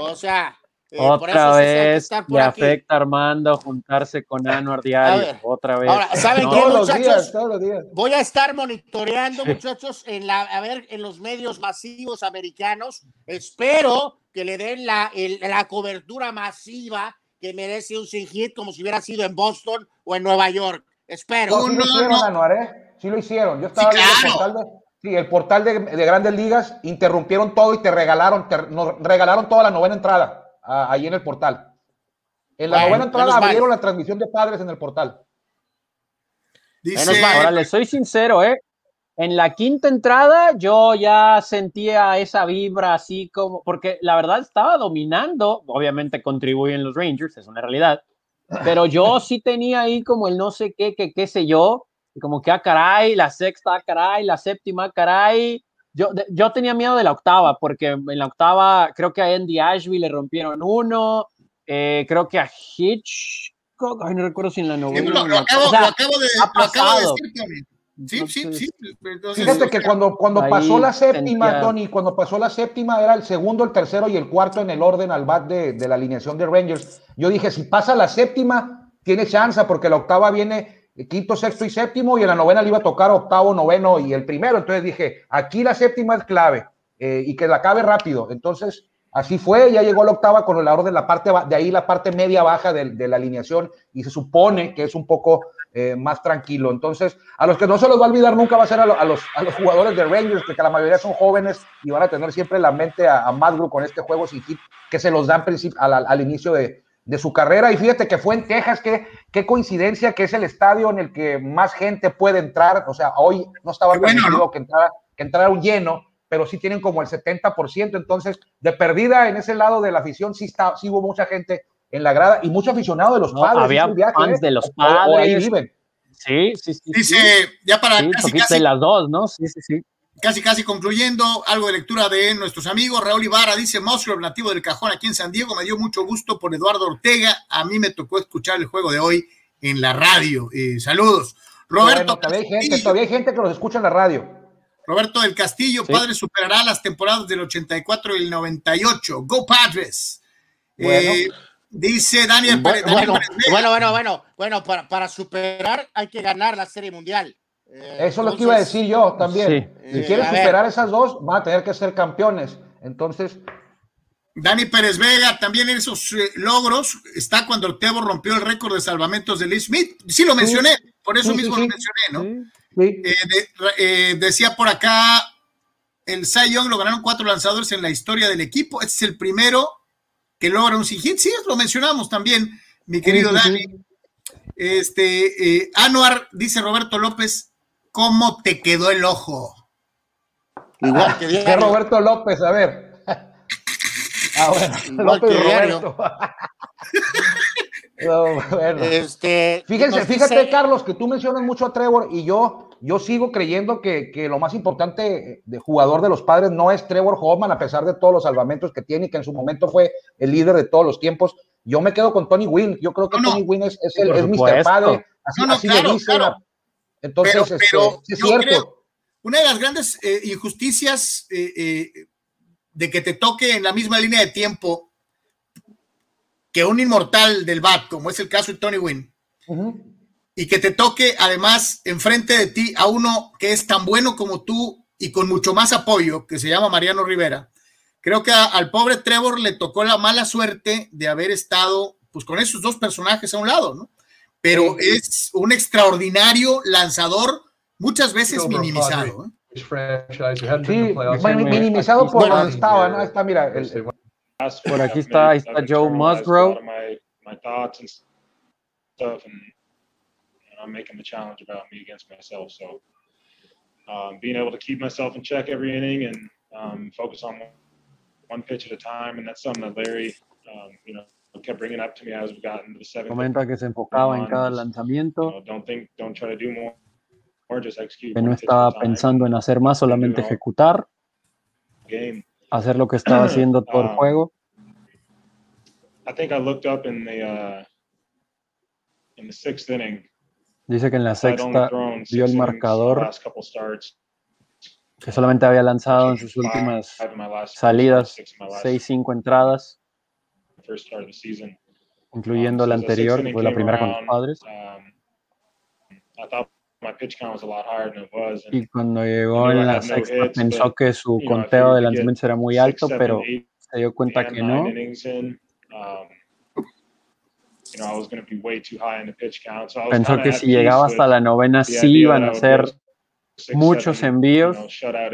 O sea, eh, por Otra eso hay que vez le por aquí. afecta a Armando juntarse con Anuar diario. ver. Otra vez. Ahora, ¿saben No, qué, Todos los muchachos? días, todos los días. Voy a estar monitoreando, muchachos, en la, a ver, en los medios masivos americanos. Espero que le den la, el- la cobertura masiva que merece un sin hit, como si hubiera sido en Boston o en Nueva York. Espero. Oh, sí lo no, hicieron, no. Anuar, ¿eh? Sí lo hicieron. Yo estaba Sí, viendo el portal de, sí, el portal de, de Grandes Ligas, interrumpieron todo y te regalaron, te, nos regalaron toda la novena entrada ah, ahí en el portal. En la Bueno, novena entrada mal. abrieron la transmisión de padres en el portal. Dice, Ahora, les soy sincero, ¿eh? En la quinta entrada yo ya sentía esa vibra así como, porque la verdad estaba dominando, obviamente contribuyen los Rangers, es una realidad, pero yo sí tenía ahí como el no sé qué, que qué sé yo, y como que, ah, caray, la sexta, ah, caray, la séptima, ah, caray. Yo, de- yo tenía miedo de la octava, porque en la octava creo que a Andy Ashby le rompieron uno, eh, creo que a Hitch Ay, no recuerdo si en la Sí, novena. lo, acabo, o sea, lo acabo de, ha lo acabo de pasado. decir, Sí, sí, sí. Entonces, Fíjate que cuando, cuando pasó la séptima, sentía- Tony, cuando pasó la séptima era el segundo, el tercero y el cuarto en el orden al bat de, de la alineación de Rangers. Yo dije, si pasa la séptima, tiene chance, porque la octava viene quinto, sexto y séptimo, y en la novena le iba a tocar octavo, noveno y el primero. Entonces dije, aquí la séptima es clave eh, y que la acabe rápido. Entonces, así fue, ya llegó la octava con la orden, la parte, de ahí la parte media baja de, de la alineación, y se supone que es un poco eh, más tranquilo. Entonces, a los que no se los va a olvidar nunca va a ser a, lo- a los, a los jugadores de Rangers, que, que la mayoría son jóvenes y van a tener siempre en la mente a, a Madru con este juego sin hit que se los dan al, al- al inicio de, de su carrera. Y fíjate que fue en Texas, que, qué coincidencia que es el estadio en el que más gente puede entrar. O sea, hoy no estaba bueno, permitido ¿no? que, entrara, que entrara un lleno, pero sí tienen como el 70%. Entonces, de perdida en ese lado de la afición, sí, está, sí hubo mucha gente en la grada y mucho aficionado de los No, padres. había viaje, fans de los O- o ahí padres. viven. Sí, sí, sí. Dice, sí. ya para Sí, casi, casi, las dos, ¿no? Sí, sí, sí. casi, casi concluyendo, algo de lectura de nuestros amigos. Raúl Ibarra dice, Musgrove, nativo del cajón aquí en San Diego, me dio mucho gusto por Eduardo Ortega. A mí me tocó escuchar el juego de hoy en la radio. Eh, saludos. Roberto, Bueno, todavía, hay gente, todavía hay gente que los escucha en la radio. Roberto del Castillo, Sí. Padres superará las temporadas del 84 y el 98. Go Padres. Bueno. Eh, dice Daniel Pérez. Bueno, Daniel bueno, Pérez Vega. bueno, bueno, bueno, bueno, para, para superar hay que ganar la Serie Mundial. Eh, Eso es lo que iba a entonces, decir yo también. Sí. Si Eh, quieren a ver. superar esas dos, van a tener que ser campeones. Entonces, Dani Pérez Vega, también en esos eh, logros está cuando Tebo rompió el récord de salvamentos de Lee Smith. Sí lo mencioné, por eso Sí, sí, mismo sí. lo mencioné, ¿no? sí. Eh, de- eh, decía por acá, el Cy Young lo ganaron cuatro lanzadores en la historia del equipo. Este es el primero que logra un sin hit. Sí, lo mencionamos también, mi querido sí, sí. Dani. Este, eh, Anuar, dice Roberto López, ¿cómo te quedó el ojo? Igual que ¿Qué diario. Roberto López? A ver. Ah, bueno, Igual López que diario. Roberto. No, bueno. Este, Fíjense, fíjate, dice- Carlos, que tú mencionas mucho a Trevor y yo, yo sigo creyendo que, que lo más importante de jugador de los padres no es Trevor Hoffman, a pesar de todos los salvamentos que tiene y que en su momento fue el líder de todos los tiempos. Yo me quedo con Tony Wynn. Yo creo que No, no. Tony Wynn es, es el es Mr. Padre. Así, No, no, así claro, le dicen. claro. Entonces, Pero- este, pero es yo cierto. creo- Una de las grandes eh, injusticias eh, eh, de que te toque en la misma línea de tiempo que un inmortal del BAT, como es el caso de Tony Wynn, y que te toque además enfrente de ti a uno que es tan bueno como tú y con mucho más apoyo, que se llama Mariano Rivera. Creo que a- al pobre Trevor le tocó la mala suerte de haber estado pues con esos dos personajes a un lado, ¿no? Pero Sí. es un extraordinario lanzador, muchas veces Silver minimizado. ¿eh? Sí, minimizado por Bueno, donde estaba, ¿no? Ahí está, mira, el- They went Por aquí está, ahí está Joe Musgrove. My, my thoughts and stuff, and, and I'm making the challenge about me against myself. So, um, being able to keep myself in check every inning and um, focus on one, pitch at a time, and that's something that Larry, um, you know, kept bringing up to me as we got into the seventh. Comenta que se enfocaba en cada lanzamiento, You know, don't think, don't try to do more, or just execute. que no estaba pensando en hacer más, solamente ejecutar, Game. Hacer lo que estaba haciendo todo el juego. I think I looked up in the uh, in the sixth inning. Dice que en la sexta vio el marcador, que solamente había lanzado en sus últimas salidas six of my last 6-5 entradas, incluyendo Um, la anterior, fue la primera con los padres. My pitch count was a lot higher than it was. and, Y cuando llegó en la sexta pensó que su you know, I conteo de lanzamientos era muy alto, pero eight, se dio cuenta que no. innings in, um, you know, I was going to be way too high in the pitch count. So I was Pensó que si llegaba hasta la novena sí iban a go six, muchos seven, envíos, you know, shutout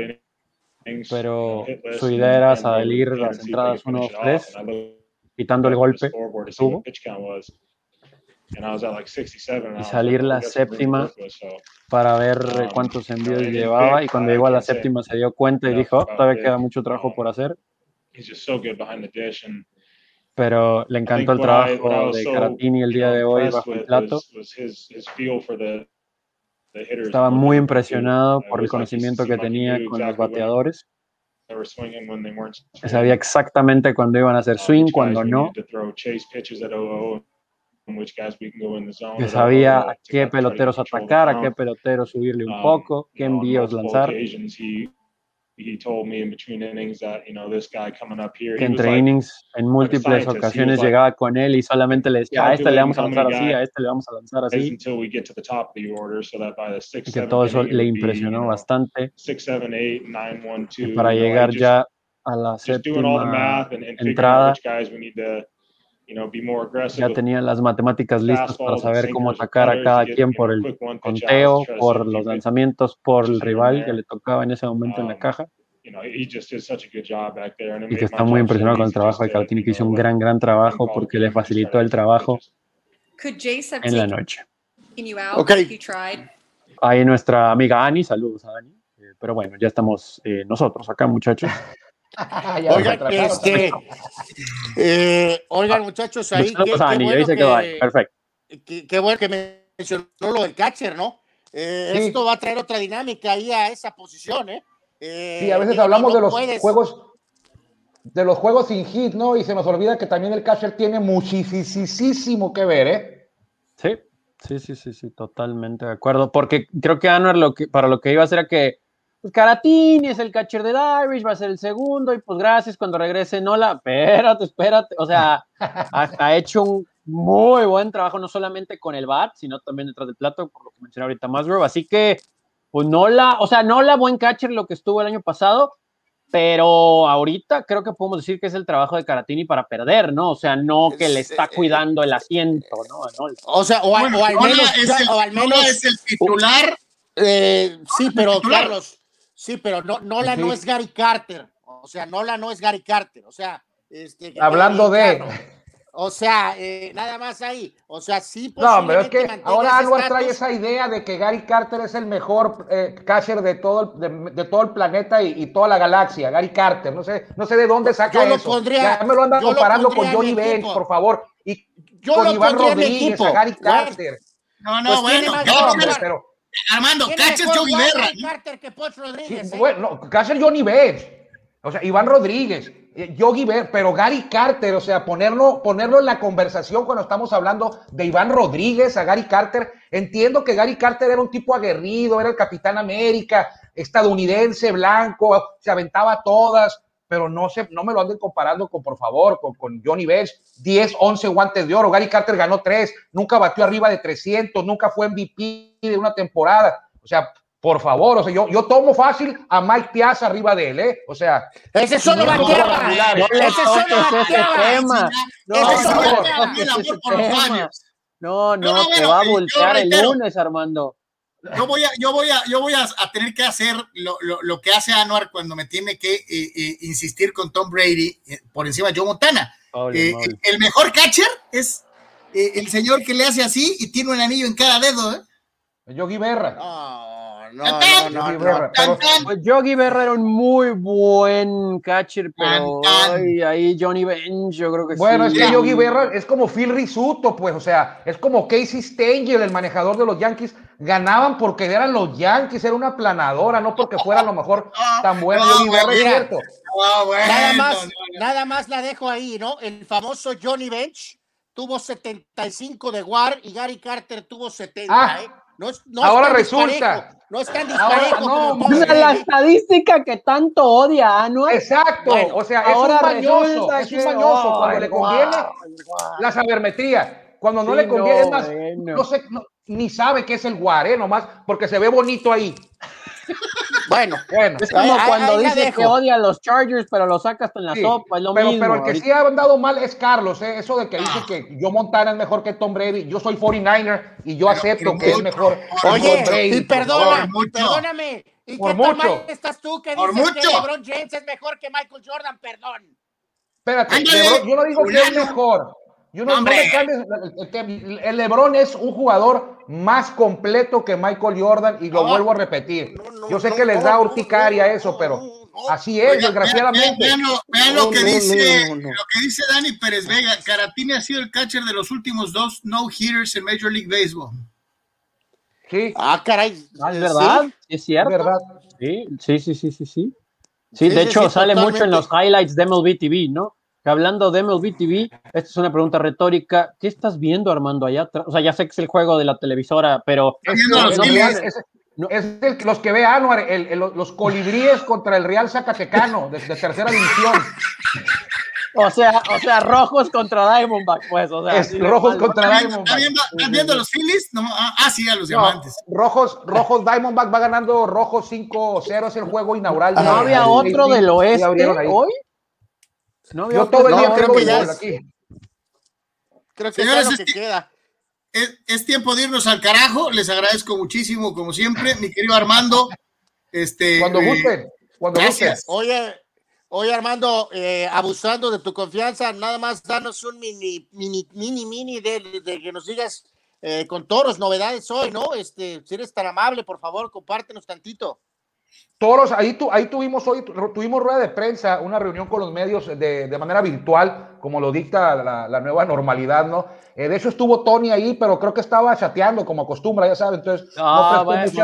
innings, pero list, su idea era salir las entradas could 1, finish 2, it 3, off. And I looked quitando el golpe tuvo, y salir la "Oh, séptima work with", so, para ver eh, Um, cuántos envíos llevaba y cuando llegó a la séptima se dio cuenta y dijo, "Oh, todavía queda mucho trabajo um, por hacer, pero le encantó el trabajo de Caratini el día de hoy bajo el plato. Estaba muy impresionado por el conocimiento que tenía con los bateadores. Sabía exactamente cuándo iban a hacer Uh, swing, cuándo no. Que sabía a qué peloteros atacar, a qué peloteros subirle un Um, poco, qué envíos lanzar. Que entre innings, en múltiples ocasiones llegaba con él y solamente le decía, a este le vamos a lanzar así, a este le vamos a lanzar "Guys, así. Y que todo eso le impresionó bastante. Y para llegar ya a la séptima entrada, ya with tenía las matemáticas listas para saber cómo atacar a cada quien you por know, el conteo, por los lanzamientos, por el rival que le tocaba en ese momento en la Um, caja. you know, he just did such a good job back there, and it Y que está muy impresionado con el trabajo de you que hizo un gran, gran trabajo porque the le facilitó el trabajo en la noche. Ok. if you tried? Ahí nuestra amiga Ani, saludos a Ani. Eh, Pero bueno, ya estamos eh, nosotros acá, muchos. Oigan, este, eh, oigan, muchachos, ahí. Qué- qué bueno que- Perfecto. qué, qué bueno que mencionó lo del catcher, ¿no? Eh, Sí. Esto va a traer otra dinámica ahí a esa posición, ¿eh? Eh, Sí, a veces hablamos no de los puedes- juegos de los juegos sin hit, ¿no? Y se nos olvida que también el catcher tiene muchísimo que ver, ¿eh? Sí, sí, sí, sí, sí, totalmente de acuerdo. Porque creo que Anuar lo que, para lo que iba a hacer era que pues, Caratini es el catcher de Irish, va a ser el segundo, y pues gracias cuando regrese Nola. Espérate, espérate. O sea, ha, ha hecho un muy buen trabajo, no solamente con el bat, sino también detrás del plato, por lo que mencioné ahorita Musgrove. Así que, pues Nola, o sea, Nola, buen catcher lo que estuvo el año pasado, pero ahorita creo que podemos decir que es el trabajo de Caratini para perder, ¿no? O sea, no que le está cuidando el asiento, ¿no? O sea, o, a- Bueno, o al menos, es el, o al menos es el titular. Eh, sí, pero. Carlos, sí, pero no, Nola Sí. no es Gary Carter. O sea, Nola no es Gary Carter. O sea, este, Hablando de-. O sea, eh, nada más ahí. O sea, sí, No, pero es que ahora Anwar trae esa idea de que Gary Carter es el mejor eh, catcher de todo, el- de, de todo el planeta y, y toda la galaxia. Gary Carter, no sé, no sé de dónde saca Yo lo eso. pondría- ya me lo anda yo lo comparando con Johnny Bench, por favor. Y Yo con lo Iván Rodríguez, a Gary. Carter. No, no, Pues bueno, más No, pero Armando, Joey guard Berra. Carter que Poch Rodríguez. Sí, ¿eh? bueno, Johnny Bench. O sea, Iván Rodríguez, eh, Yogi Berra, pero Gary Carter, o sea, ponerlo, ponerlo en la conversación cuando estamos hablando de Iván Rodríguez a Gary Carter. Entiendo que Gary Carter era un tipo aguerrido, era el Capitán América, estadounidense, blanco, se aventaba todas, pero no, se, no me lo anden comparando con, por favor, con, con Johnny Bench. 10, 11 guantes de oro. Gary Carter ganó 3, nunca batió arriba de 300, nunca fue MVP de una temporada. O sea, por favor, o sea, yo, yo tomo fácil a Mike Piazza arriba de él, ¿eh? O sea, Ese solo No, no, bateaba. no, No Ese solo. No, no. No, No, no, no, el reitero. lunes, Armando. Yo voy a, yo voy a, yo voy a, a tener que hacer lo, lo, lo que hace Anuar cuando me tiene que eh, eh, insistir con Tom Brady eh, por encima de Joe Montana. Eh, el, mejor catcher es eh, el señor que le hace así y tiene un anillo en cada dedo. ¿eh? Yogi Berra. No, no, no, no, Yogi no. Pues Yogi Berra era un muy buen catcher, pero ahí Johnny Bench, yo creo que Bueno, sí. es que Yogi Berra es como Phil Risuto, pues, o sea, es como Casey Stengel, el manejador de los Yankees. Ganaban porque eran los Yankees, era una planadora, no porque fuera a lo mejor tan bueno no, Yogi Berra, es cierto. Nada más, nada más la dejo ahí, ¿no? El famoso Johnny Bench tuvo 75 de WAR y Gary Carter tuvo 70, Ah, ¿eh? No es, no ahora es resulta. disparejo, no es tan Ahora, no, Mira la estadística que tanto odia Anuar. Exacto, Bueno, o sea, es un mañoso, es un mañoso. Cuando ay, le conviene, la sabermetría. Cuando no Sí, le conviene, no, es más, bueno. no sé, no- ni sabe qué es el guaré, nomás porque se ve bonito ahí. Bueno, Bueno, Es como Ahí- cuando ahí la dice dejo. que odia a los Chargers, pero lo saca hasta en la Sí, sopa, es lo pero, mismo. pero el que ahorita. sí ha andado mal es Carlos, ¿eh? eso de que dice Ah. que yo Montana es mejor que Tom Brady, yo soy 49er y yo Pero acepto que es mejor Oye, Tom Brady. y perdona, perdóname. ¿Y Por qué tan mucho. mal estás tú que Por dices que. LeBron James es mejor que Michael Jordan? Perdón. Espérate, LeBron, yo no digo que es mejor. Yo no, me cambies, el, LeBron es un jugador más completo que Michael Jordan y lo No. vuelvo a repetir. No, no, yo sé no, que les da urticaria no, eso, pero así es, Oiga, desgraciadamente. Vean, vean lo, vean lo No, que no, dice, no, no, no. lo que dice Dani Pérez Vega. Caratini ha sido el catcher de los últimos dos no hitters en Major League Baseball. Sí, Ah, caray. Ah, ¿Es verdad? Sí. ¿Sí ¿Es es cierto? verdad. Sí, sí, sí, sí, sí, sí. Sí, de sí, hecho sí, sale mucho en los highlights de MLB TV, ¿no? Que hablando de MLB TV, esta es una pregunta retórica. ¿Qué estás viendo, Armando, allá atrás? O sea, ya sé que es el juego de la televisora, pero a los Es, es- es el- los que ve Anuar, el- el- los colibríes contra el Real Zacatecano de, de tercera división. O sea, o sea, rojos contra Diamondback, pues. O sea, Es rojos contra ¿Está viendo, Diamondback. está viendo- está viendo a los Phillies? No, ah, ah, sí, a los No, diamantes. rojos, rojos Diamondback va ganando rojos 5-0, es el juego inaugural. de- ¿No había otro del oeste hoy? No había Yo todo el No, día creo que ya es- aquí. Creo que Señores, es lo que queda. Es, es tiempo de irnos al carajo. Les agradezco muchísimo, como siempre, mi querido Armando. Este, Cuando eh, gusten, cuando gracias. Oye, oye Armando, eh, abusando de tu confianza, nada más danos un mini, mini, mini, mini de, de que nos digas eh, con toros novedades hoy, ¿no? Este, si eres tan amable, por favor, compártenos tantito. Toros, ahí, tu- ahí tuvimos hoy, tu- tuvimos rueda de prensa, una reunión con los medios de, de manera virtual, como lo dicta la, la nueva normalidad, ¿no? Eh, de hecho estuvo Tony ahí, pero creo que estaba chateando como acostumbra, ya sabes, entonces Ah, no bueno, prestó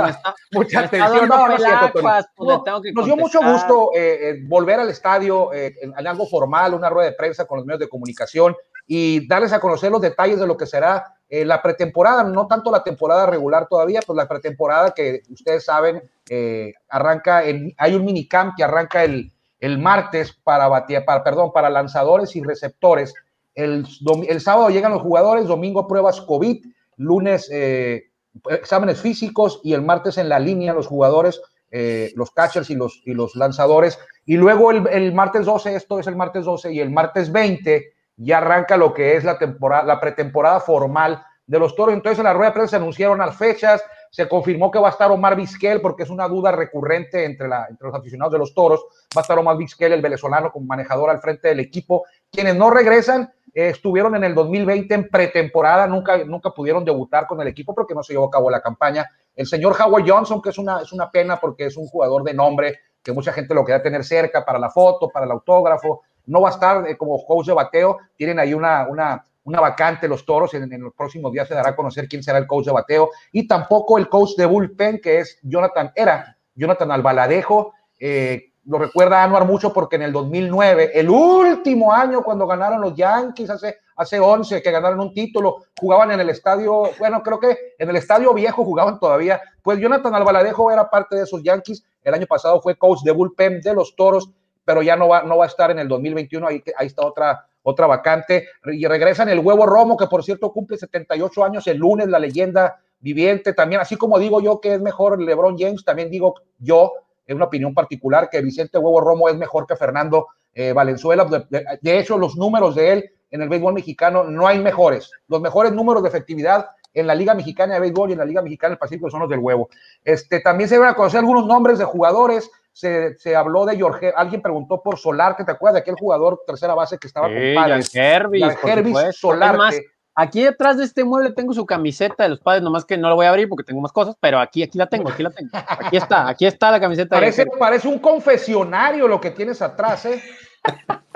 mucha, está- atención. No, no cierto, Tony. No, nos dio mucho gusto eh, eh, volver al estadio en, en algo formal, una rueda de prensa con los medios de comunicación y darles a conocer los detalles de lo que será eh, la pretemporada, no tanto la temporada regular todavía, pues la pretemporada que ustedes saben eh, arranca, en, hay un minicamp que arranca el, el martes para, para, perdón, para lanzadores y receptores. El, el sábado llegan los jugadores, domingo pruebas COVID, lunes eh, exámenes físicos y el martes en la línea los jugadores, eh, los catchers y los, y los lanzadores. Y luego el, el martes 12, esto es el martes 12, y el martes 20 ya arranca lo que es la temporada, la pretemporada formal de los toros. Entonces en la rueda de prensa se anunciaron las fechas, se confirmó que va a estar Omar Vizquel, porque es una duda recurrente entre, los aficionados de los toros. Va a estar Omar Vizquel, el venezolano, como manejador al frente del equipo. Quienes no regresan, eh, estuvieron en el 2020 en pretemporada, nunca, nunca pudieron debutar con el equipo porque no se llevó a cabo la campaña. El señor Howard Johnson, que es una, es una pena porque es un jugador de nombre que mucha gente lo quería tener cerca para la foto, para el autógrafo. No va a estar eh, como coach de bateo. Tienen ahí una, una, una vacante los toros. En, en, los próximos días se dará a conocer quién será el coach de bateo. Y tampoco el coach de bullpen, que es Jonathan, era Jonathan Albaladejo. Eh, lo recuerda Anuar mucho porque en el 2009, el último año cuando ganaron los Yankees, hace, hace 11 que ganaron un título, jugaban en el estadio, bueno, creo que en el estadio viejo jugaban todavía, pues Jonathan Albaladejo era parte de esos Yankees, el año pasado fue coach de bullpen de los Toros, pero ya no va, no va a estar en el 2021, ahí, ahí está otra, otra vacante, y regresan el huevo Romo, que por cierto cumple 78 años el lunes, la leyenda viviente, también, así como digo yo que es mejor LeBron James, también digo yo, en una opinión particular, que Vicente Huevo Romo es mejor que Fernando eh, Valenzuela. De, de, hecho, los números de él en el béisbol mexicano no hay mejores. Los mejores números de efectividad en la Liga Mexicana de Béisbol y en la Liga Mexicana del Pacífico son los del Huevo. Este, también se van a conocer algunos nombres de jugadores. Se, se habló de Jorge, alguien preguntó por Solarte, ¿te acuerdas de aquel jugador tercera base que estaba sí, con padres? Hervis, Solarte. Aquí detrás de este mueble tengo su camiseta de los padres, nomás que no la voy a abrir porque tengo más cosas, pero aquí, aquí la tengo, aquí la tengo. Aquí está, aquí está la camiseta. Parece, de parece un confesionario lo que tienes atrás, ¿eh?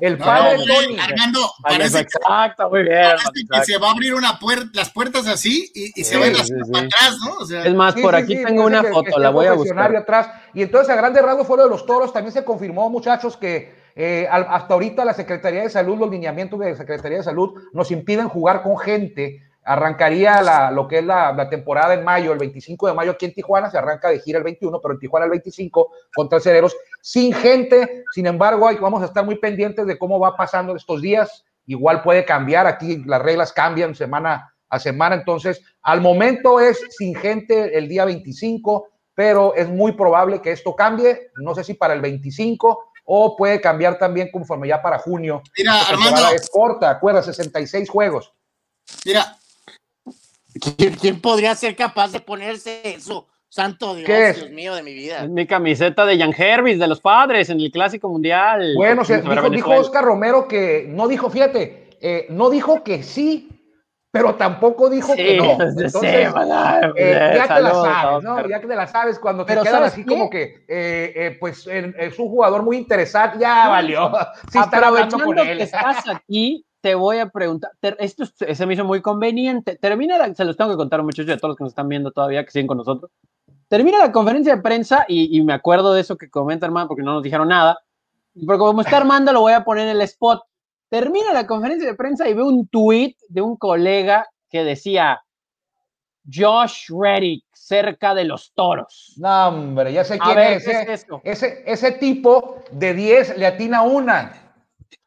El No, padre no, Tony. Armando, Vale, parece, exacto, muy bien. parece que se va a abrir una puerta, las puertas así y, y se Sí, ven las sí, sí. para atrás, ¿no? O sea, Es más, Sí, por sí, aquí sí, tengo una que- foto, la voy a buscar. atrás. Y entonces, a grandes rasgos, fue lo de los toros. También se confirmó, muchachos, que eh, al- hasta ahorita la Secretaría de Salud, los lineamientos de la Secretaría de Salud nos impiden jugar con gente. Arrancaría la, lo que es la, la, temporada en mayo, el 25 de mayo aquí en Tijuana, se arranca de gira el 21, pero en Tijuana el 25 contra Cereros, sin gente. Sin embargo, vamos a estar muy pendientes de cómo va pasando estos días. Igual puede cambiar, aquí las reglas cambian semana a semana, entonces al momento es sin gente el día 25, pero es muy probable que esto cambie, no sé si para el 25 o puede cambiar también conforme ya para junio. Mira, Armando. Es corta, acuerdas, 66 juegos. Mira, ¿Quién, quién podría ser capaz de ponerse eso? Santo Dios, ¿Qué es? Dios mío de mi vida. Es mi camiseta de Jan Hervis, de los padres, en el Clásico Mundial. Bueno, se, Sobre dijo, dijo. Oscar Romero que no dijo, fíjate, eh, no dijo que sí, pero tampoco dijo que no. pues, sí, Entonces, ¿verdad? eh, ya te la sabes, ¿no? Ya que te la sabes, cuando te Pero quedan ¿sabes así qué? como que, eh, eh, pues eh, es un jugador muy interesante, ya valió. Sí están hablando con que él. estás aquí, te voy a preguntar. ter- Esto es- se me hizo muy conveniente. Termina, la- se los tengo que contar, muchachos, a todos los que nos están viendo todavía, que siguen con nosotros. Termina la conferencia de prensa y, y me acuerdo de eso que comenta Armando, porque no nos dijeron nada. Pero como está Armando, lo voy a poner en el spot. Termina la conferencia de prensa y veo un tweet de un colega que decía Josh Reddick cerca de los toros. No, hombre, ya sé A quién ver, es. ¿qué eh. es eso? Ese, ese tipo de 10 le atina una.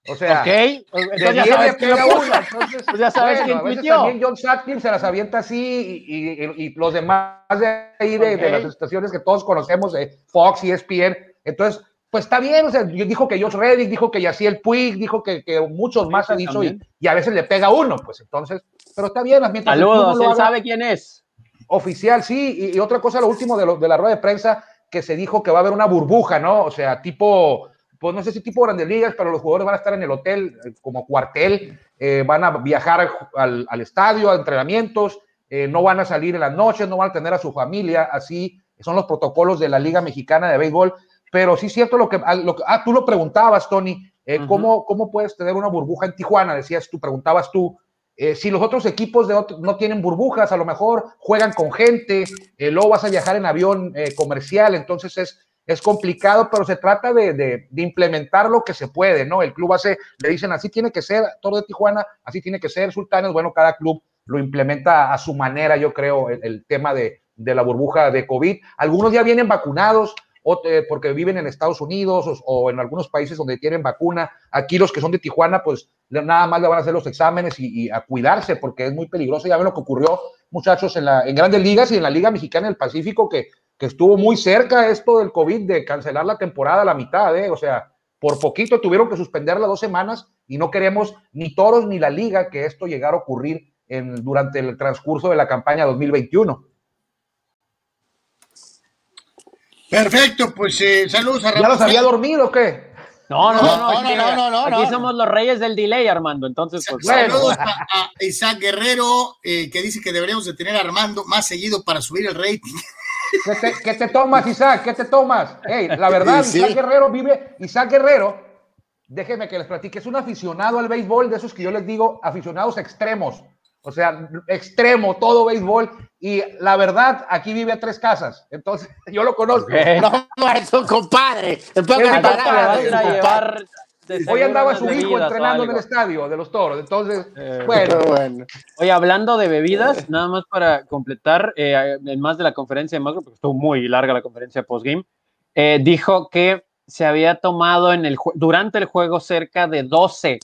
O sea, Ok, de entonces ya 10 sabes una. Entonces, Pues ya sabes bueno, quién tuiteó. también John Satkin se las avienta así y, y- y los demás de ahí de, las estaciones que todos conocemos, de Fox y ESPN. Entonces, pues está bien. O sea, dijo que Josh Reddick, dijo que Yaciel Puig, dijo que, que muchos más sí, ha dicho y, a veces le pega uno. Pues entonces, pero está bien. Mientras Saludos, él haga- sabe quién es. Oficial, sí. Y, y otra cosa, lo último de, lo- de la rueda de prensa, que se dijo que va a haber una burbuja, ¿no? O sea, tipo, pues no sé si tipo grandes ligas, pero los jugadores van a estar en el hotel eh, como cuartel, eh, van a viajar al, al estadio, a entrenamientos, eh, no van a salir en las noches, no van a tener a su familia, así son los protocolos de la Liga Mexicana de Béisbol. Pero sí es cierto lo que, lo que- ah, tú lo preguntabas, Tony, eh. ¿cómo, ¿cómo puedes tener una burbuja en Tijuana? Decías tú, preguntabas tú. Si los otros equipos de otro- no tienen burbujas, a lo mejor juegan con gente, luego vas a viajar en avión comercial, entonces es, es complicado, pero se trata de, de- implementar lo que se puede, ¿no? El club hace, le dicen así tiene que ser, todo de Tijuana, así tiene que ser, Sultanes, bueno, cada club lo implementa a su manera, yo creo, el, tema de, de la burbuja de COVID. Algunos ya vienen vacunados, o, eh, porque viven en Estados Unidos o, en algunos países donde tienen vacuna. Aquí los que son de Tijuana, pues nada más le van a hacer los exámenes y, y a cuidarse porque es muy peligroso. Ya ven lo que ocurrió, muchachos, en, la, en grandes ligas y en la Liga Mexicana del Pacífico, que, que estuvo muy cerca esto del COVID, de cancelar la temporada a la mitad, ¿eh? O sea, por poquito tuvieron que suspenderla dos semanas y no queremos ni toros ni la liga que esto llegara a ocurrir en, durante el transcurso de la campaña 2021. Perfecto, pues eh, saludos a ¿Ya los había dormido o qué? No, no, no, no, No, aquí, no, no, no, aquí no. somos los reyes del delay, Armando. Entonces, pues, Saludos a, a Isaac Guerrero, eh, que dice que deberíamos de tener a Armando más seguido para subir el rating. ¿Qué te, qué te tomas, Isaac? ¿Qué te tomas? Hey, la verdad, Sí. Isaac Guerrero vive, Isaac Guerrero, déjeme que les platique, es un aficionado al béisbol, de esos que yo les digo, aficionados extremos. O sea, extremo, todo béisbol. Y la verdad, aquí vive a tres casas. Entonces, yo lo conozco. Ok. No, es un compadre. Vas palabras, a es ir un a compadre. llevar Hoy seguro andaba su hijo entrenando en el estadio de los toros. Entonces, Eh, bueno, bueno. Oye, hablando de bebidas, nada más para completar, eh, en más de la conferencia de Macro, porque estuvo muy larga la conferencia postgame, eh, dijo que se había tomado en el durante el juego cerca de 12,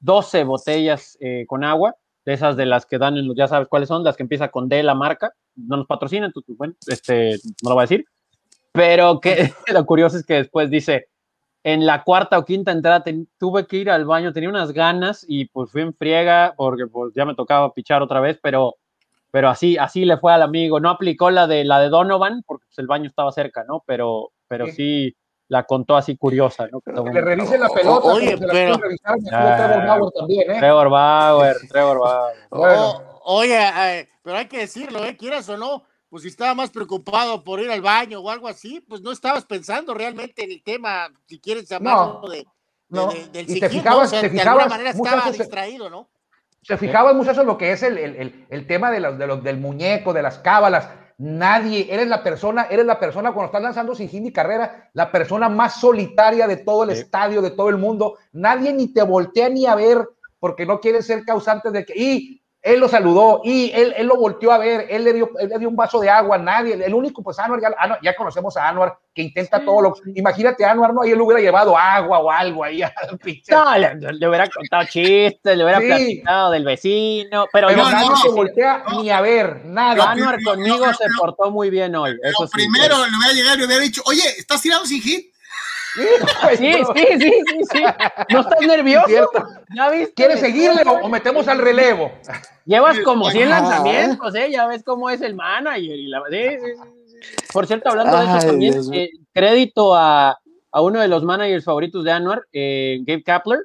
12 botellas eh, con agua, de esas de las que dan, en los, ya sabes cuáles son, las que empieza con D la marca, no nos patrocinan, entonces, bueno, este, no lo voy a decir, pero que lo curioso es que después dice, en la cuarta o quinta entrada ten- tuve que ir al baño, tenía unas ganas y pues fui en friega porque pues ya me tocaba pichar otra vez, pero, pero así, así le fue al amigo. No aplicó la de la de Donovan porque pues, el baño estaba cerca, ¿no? Pero, pero Sí. sí la contó así curiosa, ¿no? Que le revisen la pelota. Oye, se la pero- quieren revisar, Ah. Trevor Bauer también, ¿eh? Trevor Bauer, Trevor Bauer. Bueno. O- oye, eh, pero hay que decirlo, ¿eh? Quieras o no, pues si estaba más preocupado por ir al baño o algo así, pues no estabas pensando realmente en el tema, si quieres llamarlo de, de- no. de- del Y te ¿no? fijabas- O sea, te de alguna fijabas, manera estaba distraído, ¿no? Se fijaban muchachos lo que es el, el, el, el tema de los, de los, del muñeco, de las cábalas. Nadie, eres la persona, eres la persona cuando estás lanzando sin ni carrera, la persona más solitaria de todo el Sí. estadio, de todo el mundo. Nadie ni te voltea ni a ver porque no quieren ser causantes de que, y él lo saludó, y él, él lo volteó a ver, él le, dio, él le dio un vaso de agua, nadie, el único, pues Anuar, ya, Anuar- ya conocemos a Anuar, que intenta todo lo, imagínate a Anuar, ¿no? Ahí él le hubiera llevado agua o algo ahí al. No, le, le hubiera contado chistes, le hubiera Sí. platicado del vecino, pero Pero yo- nadie no, no. voltea No. ni a ver, nada. Anuar conmigo no, se no. portó muy bien hoy. Eso Lo sí. primero le voy a llegar y le hubiera dicho, oye, ¿estás tirando sin hit? Sí, sí, sí, sí, sí. ¿No estás nervioso? ¿Ya viste? ¿Quieres seguirle o, o metemos al relevo? Llevas como 100 Ah, lanzamientos, ¿eh? Ya ves cómo es el manager. Y la... sí, sí, sí, sí. Por cierto, hablando de Ay, eso también, eh, crédito a, a uno de los managers favoritos de Anwar, eh, Gabe Kapler,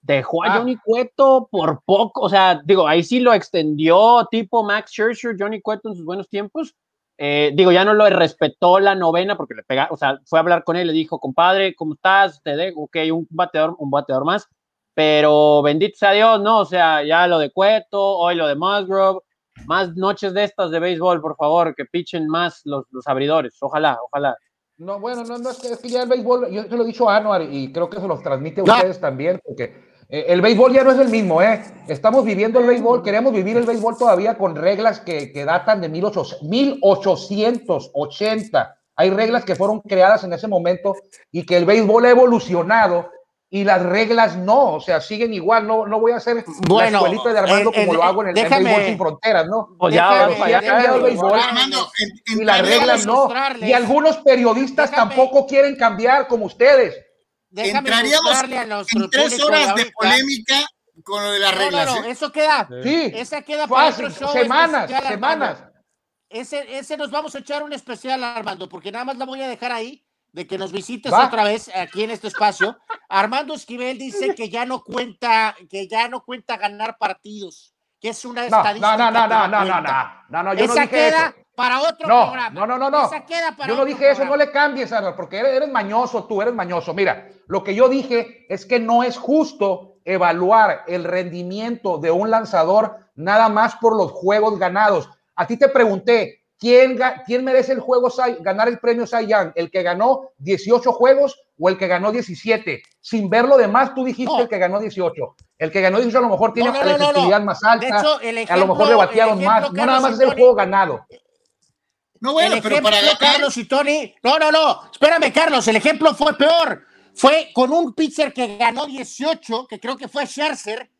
dejó a Ah. Johnny Cueto por poco, o sea, digo, ahí sí lo extendió tipo Max Scherzer, Johnny Cueto en sus buenos tiempos. Eh, digo, ya no lo respetó la novena porque le pega, o sea, fue a hablar con él, le dijo, compadre, ¿cómo estás? Te dejo, ok, un bateador, un bateador más, pero bendito sea Dios, ¿no? O sea, ya lo de Cueto, hoy lo de Musgrove, más noches de estas de béisbol, por favor, que pichen más los, los abridores, ojalá, ojalá. No, bueno, no, no, es que, es que ya el béisbol, yo se lo he dicho a Anuar y creo que se los transmite a No. ustedes también, porque el béisbol ya no es el mismo, ¿eh? Estamos viviendo el béisbol, queremos vivir el béisbol todavía con reglas que, que datan de 1800 1880. Hay reglas que fueron creadas en ese momento y que el béisbol ha evolucionado y las reglas no, o sea, siguen igual. No, no voy a hacer Bueno, la escuelita de Armando eh, como eh, lo hago en el, en déjame- béisbol sin fronteras, ¿no? Pues ya, ha déjame cambiado el béisbol Armando, en- y las reglas no. Y algunos periodistas Déjame- tampoco quieren cambiar como ustedes. Déjame entraríamos mostrarle a nuestro en tres horas de polémica con lo de las No, no, reglas. no, ¿eh? eso queda. Sí, Esa queda para fácil, otro show semanas, especial, semanas. Ese, ese nos vamos a echar un especial, Armando, porque nada más la voy a dejar ahí, de que nos visites Va. otra vez aquí en este espacio. Armando Esquivel dice que ya no cuenta, que ya no cuenta ganar partidos, que es una No, estadística. no, no, no, no, no, no, no, no, no, yo no Esa dije queda eso. Para otro No, programa. no, no, no, no. Esa queda para Yo no dije eso, no le cambies, Arnold, porque eres, eres mañoso tú, eres mañoso. Mira, lo que yo dije es que no es justo evaluar el rendimiento de un lanzador nada más por los juegos ganados. A ti te pregunté, ¿quién, quién merece el juego ganar el premio Cy Young? ¿El que ganó 18 juegos o el que ganó 17? Sin ver lo demás, tú dijiste No. el que ganó 18. El que ganó 18 a lo mejor tiene No, no, la efectividad más De alta. hecho, el a ejemplo, lo mejor le batearon más. ejemplo, No nada más es el juego ganado. No, bueno, el pero para ganar, Carlos y Tony. No, no, no. Espérame, Carlos. El ejemplo fue peor. Fue con un pitcher que ganó 18, que creo que fue Scherzer,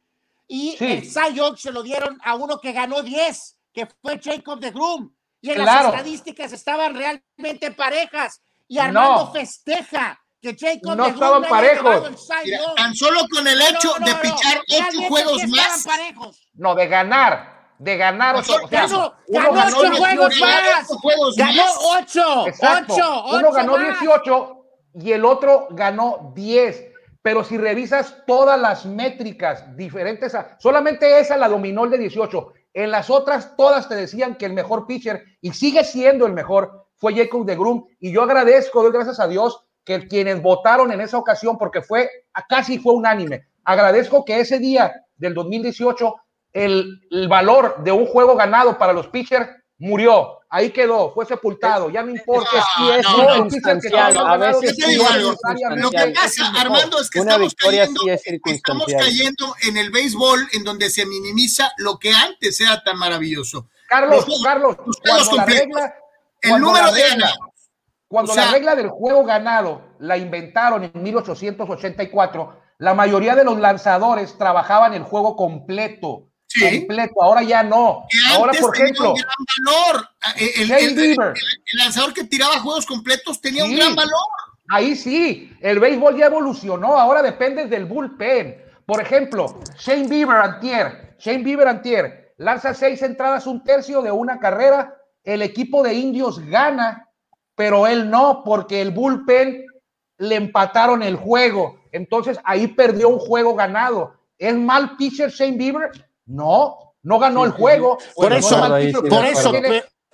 y Sí. el Cy Young se lo dieron a uno que ganó 10, que fue Jacob de Groom. Y en Claro. las estadísticas estaban realmente parejas. Y Armando No. festeja que Jacob No de Groom estaban parejos. mira, tan solo con el hecho No, no, de pichar ocho juegos más. parejos. No, de ganar. De ganar ocho. Nosotros- o sea, Ganó, uno ganó ganó ocho 18, juegos más. ocho juegos Ganó más. 8. Exacto. 8. Uno ganó 18 y el otro ganó 10. Pero si revisas todas las métricas diferentes, a- solamente esa la dominó el de 18. En las otras todas te decían que el mejor pitcher, y sigue siendo el mejor, fue Jacob de Groom. Y yo agradezco, doy gracias a Dios, que quienes votaron en esa ocasión, porque fue, casi fue unánime. Agradezco que ese día del 2018, el, el valor de un juego ganado para los pitchers murió. Ahí quedó, fue sepultado, ya no importa. sí es No, circunstancial, a veces no es Lo que pasa. Armando, es que Una estamos cayendo, sí es estamos cayendo en el béisbol en donde se minimiza lo que antes era tan maravilloso. Carlos, Los- Carlos, los la regla, El cuando número la de regla, ganados. cuando O sea- la regla del juego ganado la inventaron en 1884, la mayoría de los lanzadores trabajaban el juego completo. Sí. Completo, ahora ya no. Que Ahora, por ejemplo, un gran valor. El, el- Shane el- Bieber. el lanzador que tiraba juegos completos tenía un gran valor. Ahí sí, el béisbol ya evolucionó, ahora depende del bullpen. Por ejemplo, Shane Bieber Antier, Shane Bieber Antier, lanza seis entradas, un tercio de una carrera, el equipo de indios gana, pero él no, porque el bullpen le empataron el juego. Entonces ahí perdió un juego ganado. ¿Es mal pitcher Shane Bieber? No, no ganó el juego. Por eso, Por eso,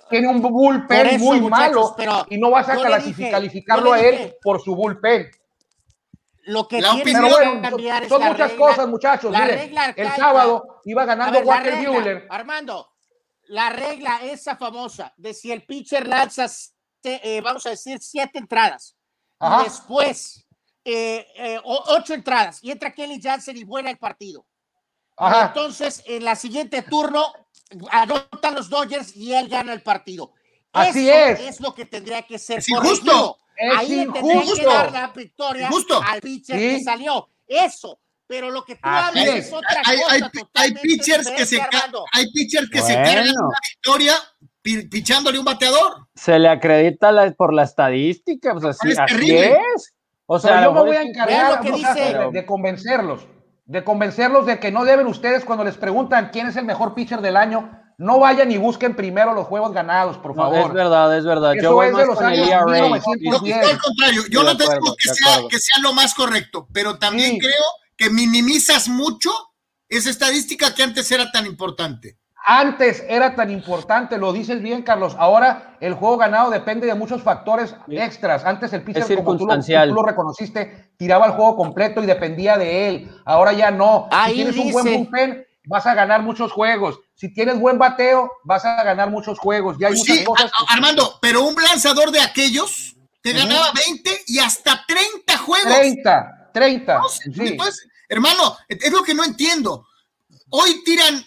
tiene- un bullpen eso, muy malo pero y no vas a dije, calificarlo a él por su bullpen. lo que La tiene Pero bueno, cambiar son la muchas regla- cosas, muchachos. la Miren, regla el sábado iba ganando ver, Walker regla, Buehler. Armando, la regla esa famosa de si el pitcher lanza, eh, vamos a decir, siete entradas Ajá. y después eh, eh, o- ocho entradas y entra Kelly Jansen y vuela el partido. Ajá. entonces, en la siguiente turno, anotan los Dodgers y él gana el partido. Así Eso es. lo que tendría que ser Es injusto. Es Ahí le tendría que dar la victoria Injusto. al pitcher Sí. que salió. Eso. Pero lo que tú Así hablas es. es otra Hay, cosa hay, hay pitchers que se, hay pitchers que se cargan una victoria pi- pichándole un bateador. Se le acredita la- por la estadística, pues así, Es así terrible. es. O Pero sea, yo me voy a es encargar lo que muchachos, dice. de, de convencerlos, de convencerlos de que no deben ustedes cuando les preguntan quién es el mejor pitcher del año, no vayan y busquen primero los juegos ganados, por No, favor. es verdad, es verdad. Eso Yo voy es de más los con el años ERA. 1900. No, Bien. no, al contrario, yo Sí, de no te digo que de sea, que sea lo más correcto, pero también Sí. creo que minimizas mucho esa estadística que antes era tan importante. Antes era tan importante, lo dices bien, Carlos. Ahora el juego ganado depende de muchos factores Sí. extras. Antes el pitcher, como tú lo, tú lo reconociste, tiraba el juego completo y dependía de él. Ahora ya no. Ahí si tienes un buen bullpen, vas a ganar muchos juegos. Si tienes buen bateo, vas a ganar muchos juegos. Ya hay Pues muchas sí, cosas. a- a- Armando, pero un lanzador de aquellos te ganaba 20 y hasta 30 juegos. 30, 30. ¿no? Sí. Entonces, Hermano, es lo que no entiendo. Hoy tiran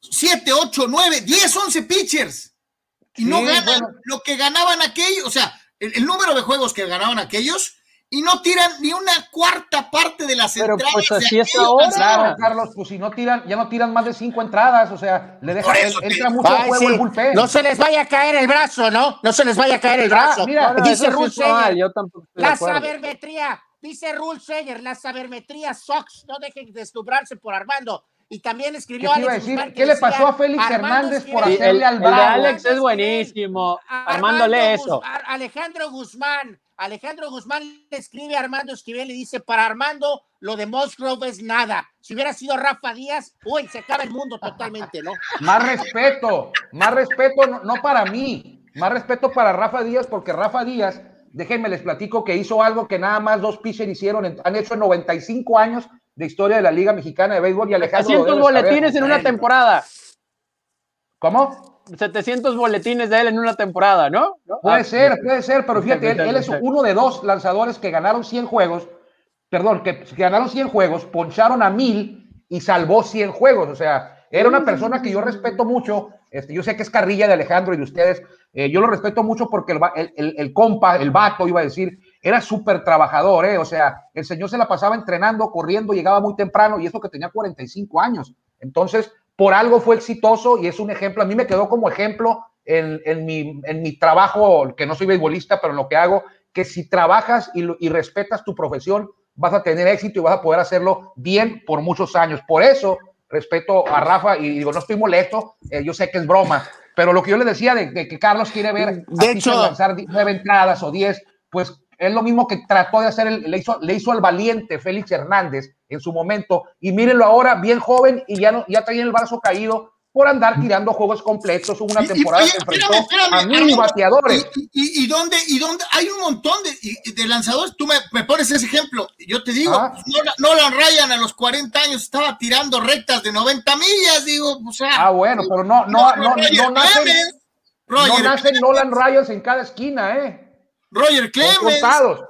7, 8, 9, 10, 11 pitchers y no ganan bueno. lo que ganaban aquellos, o sea, el, el número de juegos que ganaban aquellos y no tiran ni una cuarta parte de las Pero, entradas. pues, de así es ahora. Claro, Carlos, pues si no tiran, ya no tiran más de cinco entradas, o sea, le Por deja, eso te- entra mucho juego sí. el bullpen. No se les vaya a caer el brazo, ¿no? No se les vaya a caer el Ah, brazo. mira, No, dice de La sabermetría, dice Rule Sager, la sabermetría Sox, no dejen de deslumbrarse por Armando. Y también ¿Qué escribió a Alex decir? ¿Qué le pasó a Félix Armando Hernández por hacerle el, al bravo? Alex es buenísimo. Guz- eso. Alejandro Guzmán, Alejandro Guzmán le escribe a Armando Esquivel y dice, para Armando lo de Musgrove es nada. Si hubiera sido Rafa Díaz, uy, se acaba el mundo totalmente, ¿no? Más respeto, más respeto, no, no para mí, más respeto para Rafa Díaz, porque Rafa Díaz, déjenme les platico que hizo algo que nada más dos pitchers hicieron, en- han hecho en 95 años de historia de la Liga Mexicana de Béisbol y Alejandro. lo 700 debe saber. boletines en una temporada. ¿Cómo? 700 boletines de él en una temporada, ¿no? ¿No? Puede Ah, ser, puede ser, pero fíjate, él, él es uno de dos lanzadores que ganaron 100 juegos, perdón, que ganaron 100 juegos, poncharon a mil y salvó 100 juegos. O sea, era una persona que yo respeto mucho. Este, yo sé que es carrilla de Alejandro y de ustedes. eh, yo lo respeto mucho porque el, va- el, el- el compa, el vato, iba a decir, era súper trabajador. eh, O sea, el señor se la pasaba entrenando, corriendo, llegaba muy temprano y eso que tenía 45 años. Entonces, por algo fue exitoso y es un ejemplo. A mí me quedó como ejemplo en, en mi, en mi trabajo, que no soy beisbolista, pero en lo que hago, que si trabajas y, y respetas tu profesión, vas a tener éxito y vas a poder hacerlo bien por muchos años. Por eso respeto a Rafa y digo, no estoy molesto, eh, yo sé que es broma, pero lo que yo le decía de, de que Carlos quiere ver a De Pitcher hecho- lanzar nueve entradas o diez, pues es lo mismo que trató de hacer, el- le, hizo, le hizo al valiente Félix Hernández en su momento, y mírenlo ahora, bien joven y ya, no, ya traía el brazo caído por andar tirando juegos completos. Hubo una Y- y- temporada oye, que enfrentó espérame, espérame, a mil bateadores. ¿Y, y, y dónde, y dónde? Hay un montón de, y- de lanzadores. Tú me, me pones ese ejemplo. Yo te digo, Ah. Nolan, Nolan Ryan a los 40 años estaba tirando rectas de 90 millas. Digo, o sea. Ah, bueno, pero no, no, no, Roger no nacen, no nacen Nolan Ryans en cada esquina, ¿eh? Roger Clemens, contados.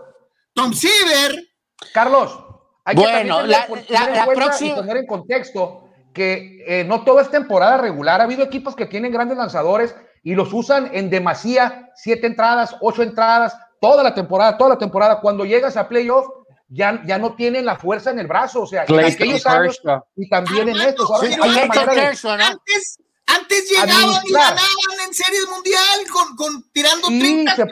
Tom Seaver. Carlos, hay que Bueno, la- la- en la próxima- y poner en contexto que eh, no todo es temporada regular. Ha habido equipos que tienen grandes lanzadores y los usan en demasía, siete entradas, ocho entradas, toda la temporada, toda la temporada. Cuando llegas a playoff, ya, ya no tienen la fuerza en el brazo. O sea, en aquellos años y también en Armando, estos. Antes llegaban y ganaban en series mundial con, con tirando Sí, 30 se,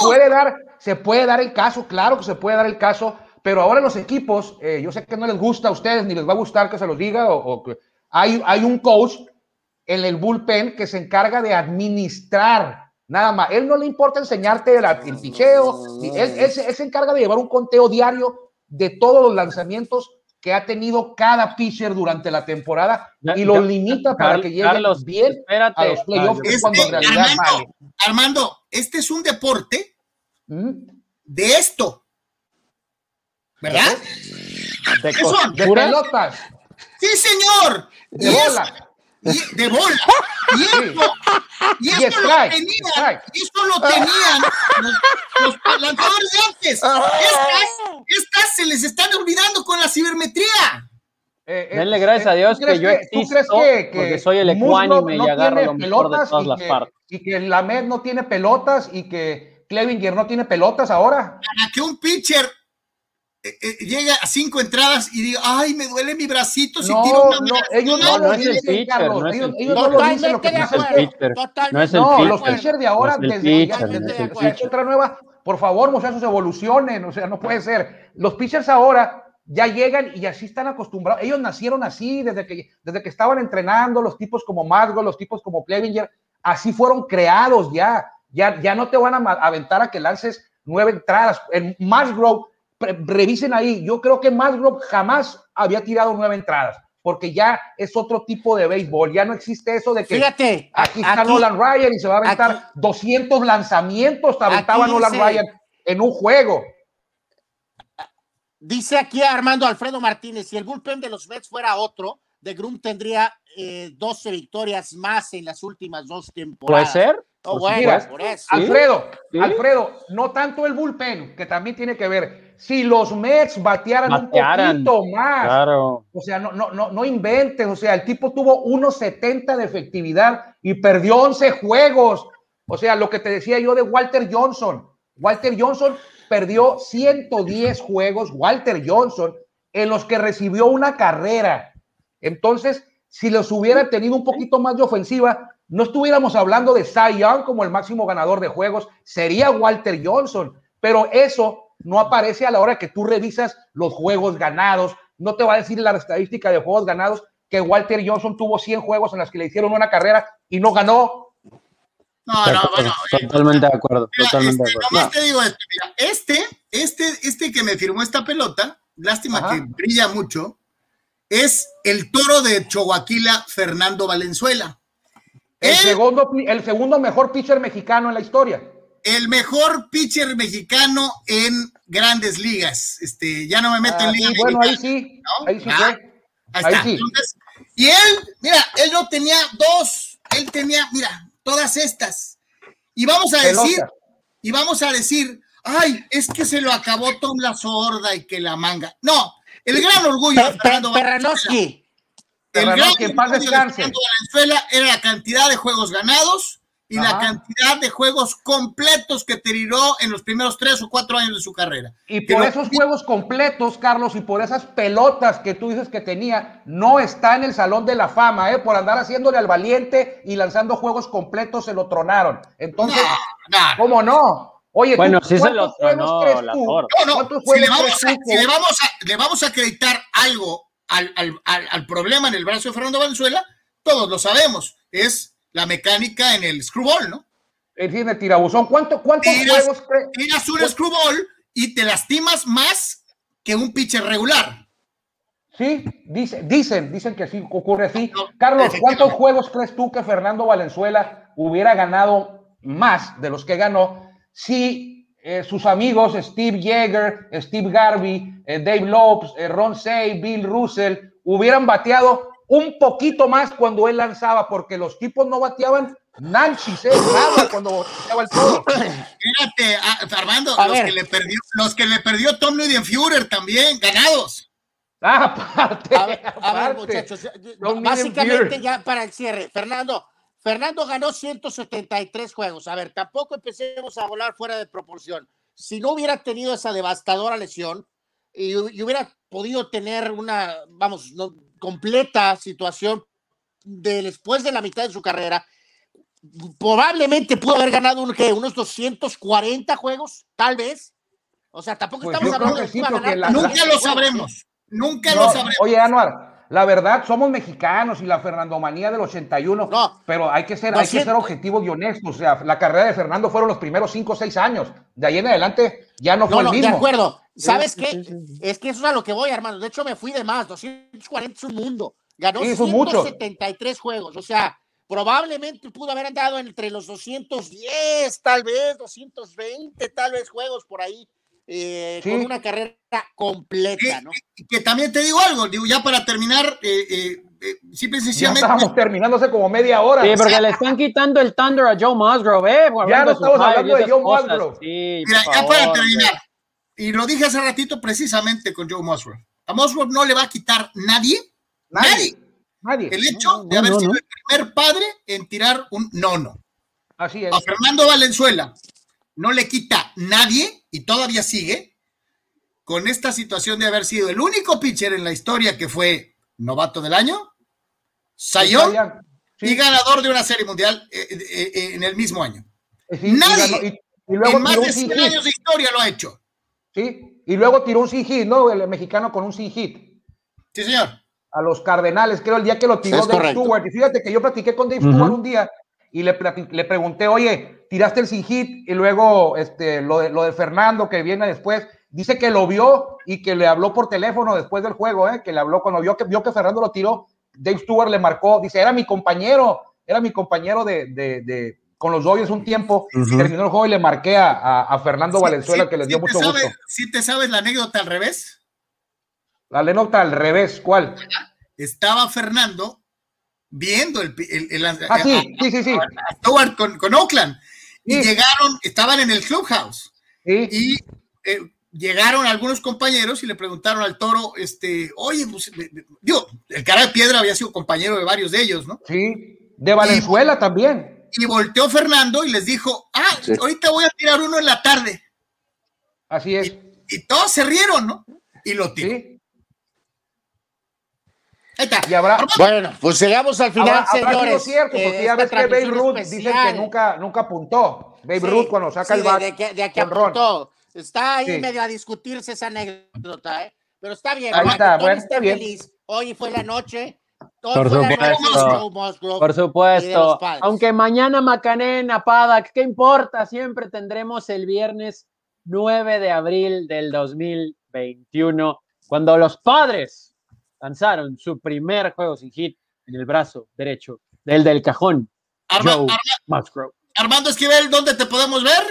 puede dar, se puede dar el caso, claro que se puede dar el caso, pero ahora los equipos, eh, yo sé que no les gusta a ustedes ni les va a gustar que se los diga, o, o que hay, hay un coach en el bullpen que se encarga de administrar, nada más. Él no le importa enseñarte el, el picheo, él se encarga de llevar un conteo diario de todos los lanzamientos que ha tenido cada pitcher durante la temporada y lo limita para que lleguen Carlos, bien espérate. a los playoffs, Este, cuando en realidad vale. Armando, Armando, este es un deporte ¿Mm? de esto. ¿Verdad? De ¿Qué son? De pelotas. Sí, señor. De bola. Y- de bola. Y esto, y Y esto lo tenían, y esto lo tenían los, los lanzadores de antes. Estas, estas se les están olvidando con la cibermetría. Eh, eh, Denle gracias eh, a Dios ¿tú crees que yo ¿tú existo crees que, que porque soy el ecuánime y no agarro tiene lo mejor de pelotas todas y las que- partes? Y que Lamed no tiene pelotas y que Clevinger no tiene pelotas ahora. Para que un pitcher eh, eh, llegue a cinco entradas y diga, ay, me duele mi bracito si No, tiro una no, mala". ellos No, no, es el pitcher, no es el lo Totalmente de acuerdo. pitcher. No es el No, los pitcher. pitchers de ahora, desde pitcher, desde pitcher. otra nueva, por favor, muchachos, evolucionen, o sea, no puede ser. Los pitchers ahora ya llegan y así están acostumbrados. Ellos nacieron así desde que, desde que estaban entrenando, los tipos como Madgo, los tipos como Clevinger, así fueron creados ya. Ya, ya no te van a aventar a que lances nueve entradas. En Musgrove, pre- revisen ahí, yo creo que Musgrove jamás había tirado nueve entradas, porque ya es otro tipo de béisbol, ya no existe eso de que Fíjate, Aquí está aquí- Nolan Ryan y se va a aventar aquí- 200 lanzamientos, te aventaba Nolan Ryan en un juego. Dice aquí Armando Alfredo Martínez, si el bullpen de los Mets fuera otro, de Grum tendría eh, 12 victorias más en las últimas dos ¿Puede temporadas. ser? Oh, Pues bueno, mira, por eso. Alfredo, Sí. Alfredo, no tanto el bullpen, que también tiene que ver, si los Mets batearan, Batearan, un poquito más. Claro. O sea, no, no, no, no inventes. O sea, el tipo tuvo 1.70 de efectividad y perdió 11 juegos. O sea, lo que te decía yo de Walter Johnson. Walter Johnson perdió 110 juegos, Walter Johnson, en los que recibió una carrera. Entonces, si los hubiera tenido un poquito más de ofensiva, no estuviéramos hablando de Cy Young como el máximo ganador de juegos, sería Walter Johnson. Pero eso no aparece a la hora que tú revisas los juegos ganados. No te va a decir la estadística de juegos ganados que Walter Johnson tuvo 100 juegos en las que le hicieron una carrera y no ganó. No, no, bueno. eh, Totalmente de acuerdo, mira, totalmente de este, acuerdo. nomás te digo esto, mira, este, este, este que me firmó esta pelota, lástima Ajá. que brilla mucho, es el toro de Choaquila, Fernando Valenzuela. El Él- segundo, el segundo mejor pitcher mexicano en la historia. El mejor pitcher mexicano en grandes ligas. Este, ya no me meto Ah, en sí, liga bueno, ahí sí, ¿no? ahí sí Ah, fue. Ahí Ahí está. sí. Entonces, y él, mira, él no tenía dos, él tenía, mira, todas estas. Y vamos a decir, Pelota. y vamos a decir, ay, es que se lo acabó Tom la sorda y que la manga. No, el gran orgullo de Fernando Valenzuela, el gran orgullo de. Fernando Valenzuela era la cantidad de juegos ganados y la cantidad de juegos completos que tiró en los primeros tres o cuatro años de su carrera. Y Que por esos juegos completos, Carlos, y por esas pelotas que tú dices que tenía, no está en el Salón de la Fama, ¿eh? Por andar haciéndole al valiente y lanzando juegos completos se lo tronaron. Entonces, No, no, ¿cómo no? Oye, ¿tú Bueno, sí se lo tronó crees la. No, no, ¿Cuántos si le vamos, a, crees tú si le vamos a- le vamos a acreditar algo al, al- al- al problema en el brazo de Fernando Valenzuela, todos lo sabemos, es la mecánica en el screwball, ¿no? En fin, de tirabuzón, ¿cuánto, ¿cuántos Tiras- juegos crees? Tiras un screwball y te lastimas más que un pitcher regular. Sí, dice, dicen, dicen que sí ocurre así. No, Carlos. ¿cuántos juegos crees tú que Fernando Valenzuela hubiera ganado más de los que ganó si eh, sus amigos Steve Yeager, Steve Garvey, eh, Dave Lopes, eh, Ron Say, Bill Russell hubieran bateado un poquito más cuando él lanzaba? Porque los tipos no bateaban nanchis, eh, nada cuando bateaba el todo. Fíjate, ah, Armando, A los que, le perdió, los que le perdió Tom Führer también, ganados. Ah, aparte, A ver, a ver, muchachos, básicamente ya para el cierre, Fernando, Fernando ganó 173 juegos. A ver, tampoco empecemos a volar fuera de proporción. Si no hubiera tenido esa devastadora lesión y, y hubiera podido tener una, vamos, no, completa situación de después de la mitad de su carrera, probablemente pudo haber ganado un, unos 240 juegos, tal vez. O sea, tampoco Pues estamos hablando que de sí, iba a porque ganar la- 300 Nunca lo sabremos, nunca No, lo sabremos. Oye, Anuar, la verdad, somos mexicanos y la Fernandomanía del 81, No. pero hay que, ser, hay que ser 200. objetivos y honestos. O sea, la carrera de Fernando fueron los primeros 5 o 6 años. De ahí en adelante ya no, No, fue no, el de mismo. acuerdo. ¿Sabes Sí, qué? sí, sí, sí. Es que eso es a lo que voy, hermano. De hecho, me fui de más. 240 es un mundo. Ganó Sí, son muchos. 173 juegos. O sea, probablemente pudo haber andado entre los 210, tal vez, 220, tal vez juegos por ahí, eh, Sí. con una carrera completa, ¿no? Que también te digo algo, digo, ya para terminar, eh, eh, eh, simple y Ya sencillamente, estábamos hace como media hora. Sí, porque le están quitando el Thunder a Joe Musgrove, ¿eh? Ya no estamos hablando de Joe. Musgrove. Sí, mira, ya para terminar, y lo dije hace ratito precisamente con Joe Musgrove, a Musgrove no le va a quitar nadie, nadie, Nadie. Nadie. el hecho No, no, de haber no, sido no. el primer padre en tirar un nono. Así es. A Fernando Valenzuela no le quita nadie y todavía sigue con esta situación de haber sido el único pitcher en la historia que fue novato del año, Sayón Sí, y ganador de una serie mundial eh, eh, eh, en el mismo año. sí, nadie y- y luego en más tiró de un 100 sin hit, años de historia lo ha hecho. ¿sí? Y luego tiró un sin hit, ¿no? El mexicano con un sin hit. Sí, señor. a los Cardenales, creo el día que lo tiró Es Dave correcto. Stewart. Y fíjate que yo platiqué con Dave Ujú. Stewart un día y le, le pregunté, oye, tiraste el sin hit y luego este, lo, de, lo de Fernando que viene después. Dice que lo vio y que le habló por teléfono después del juego, ¿eh? que le habló cuando vio que, vio que Fernando lo tiró. Dave Stewart le marcó, dice, era mi compañero, era mi compañero de, de- de- con los Dodgers un tiempo. Terminó el juego y le marqué a, a- a Fernando Valenzuela, Sí, que les sí dio mucho sabes- gusto. sí te sabes la anécdota al revés? La anécdota al revés, ¿cuál? Estaba Fernando viendo el, el, el- Ah, sí, a- sí, sí, sí. a Stewart con, con Oakland y Sí. llegaron, estaban en el clubhouse sí. y eh, llegaron algunos compañeros y le preguntaron al toro, este, oye, pues, digo, el cara de piedra había sido compañero de varios de ellos, ¿no? Sí, de Valenzuela también. Y volteó Fernando y les dijo, ah, ahorita voy a tirar uno en la tarde. Así es. Y, todos se rieron, ¿no? Y lo tiró. Sí. Ahí está. Y habrá, bueno, pues llegamos al final, señores. cierto, porque ya ves que Babe Ruth dicen que nunca, nunca apuntó. Babe Ruth cuando saca el bat. De, de, de que apuntó. Está ahí medio a discutirse esa anécdota, ¿eh? Pero está bien. Ahí está, bueno, está bien. Feliz. Hoy fue la noche. Por supuesto. Por supuesto. Aunque mañana Macanén a Padak, ¿qué importa? Siempre tendremos el viernes 9 de abril del 2021, cuando los padres lanzaron su primer juego sin hit en el brazo derecho del del cajón. Armando Esquivel, ¿dónde te podemos ver?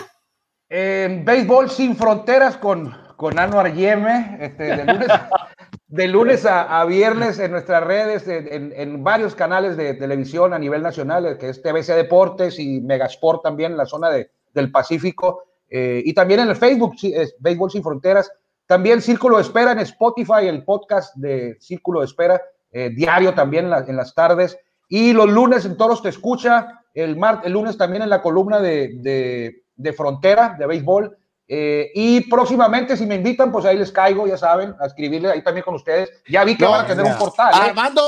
En Béisbol Sin Fronteras con, con Anuar Yeme, este, de lunes, a, viernes en nuestras redes, en, varios canales de televisión a nivel nacional, que es TVC Deportes y Megasport también en la zona de, del Pacífico, eh, y también en el Facebook, es Béisbol Sin Fronteras. También Círculo de Espera en Spotify, el podcast de Círculo de Espera, eh, diario también en, las tardes. Y los lunes en Toros Te Escucha, el, mar, el lunes también en la columna de de frontera de béisbol. Eh, y próximamente, si me invitan, pues ahí les caigo, ya saben, a escribirle ahí también con ustedes. Ya vi que van a tener un portal. ¿eh? Armando,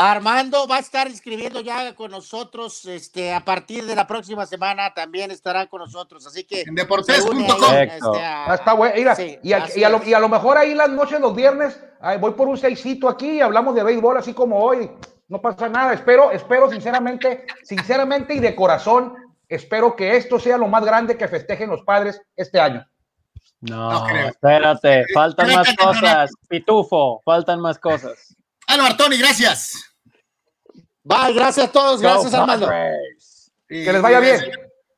Armando va a estar escribiendo ya con nosotros, este, a partir de la próxima semana también estará con nosotros, así que en deportes.com. Este, ah, está bueno, y, a, lo, y, a, lo, mejor ahí las noches, los viernes, voy por un seisito aquí y hablamos de béisbol así como hoy, no pasa nada, espero, espero sinceramente, sinceramente y de corazón espero que esto sea lo más grande que festejen los padres este año. No, espérate, faltan más cosas. Pitufo, faltan más cosas. Ah, Artoni, gracias. Bye, gracias a todos, gracias Armando. Que les vaya bien.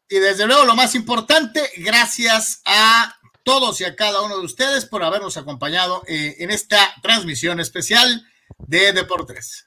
Y desde luego, lo más importante, gracias a todos y a cada uno de ustedes por habernos acompañado eh, en esta transmisión especial de Deportes.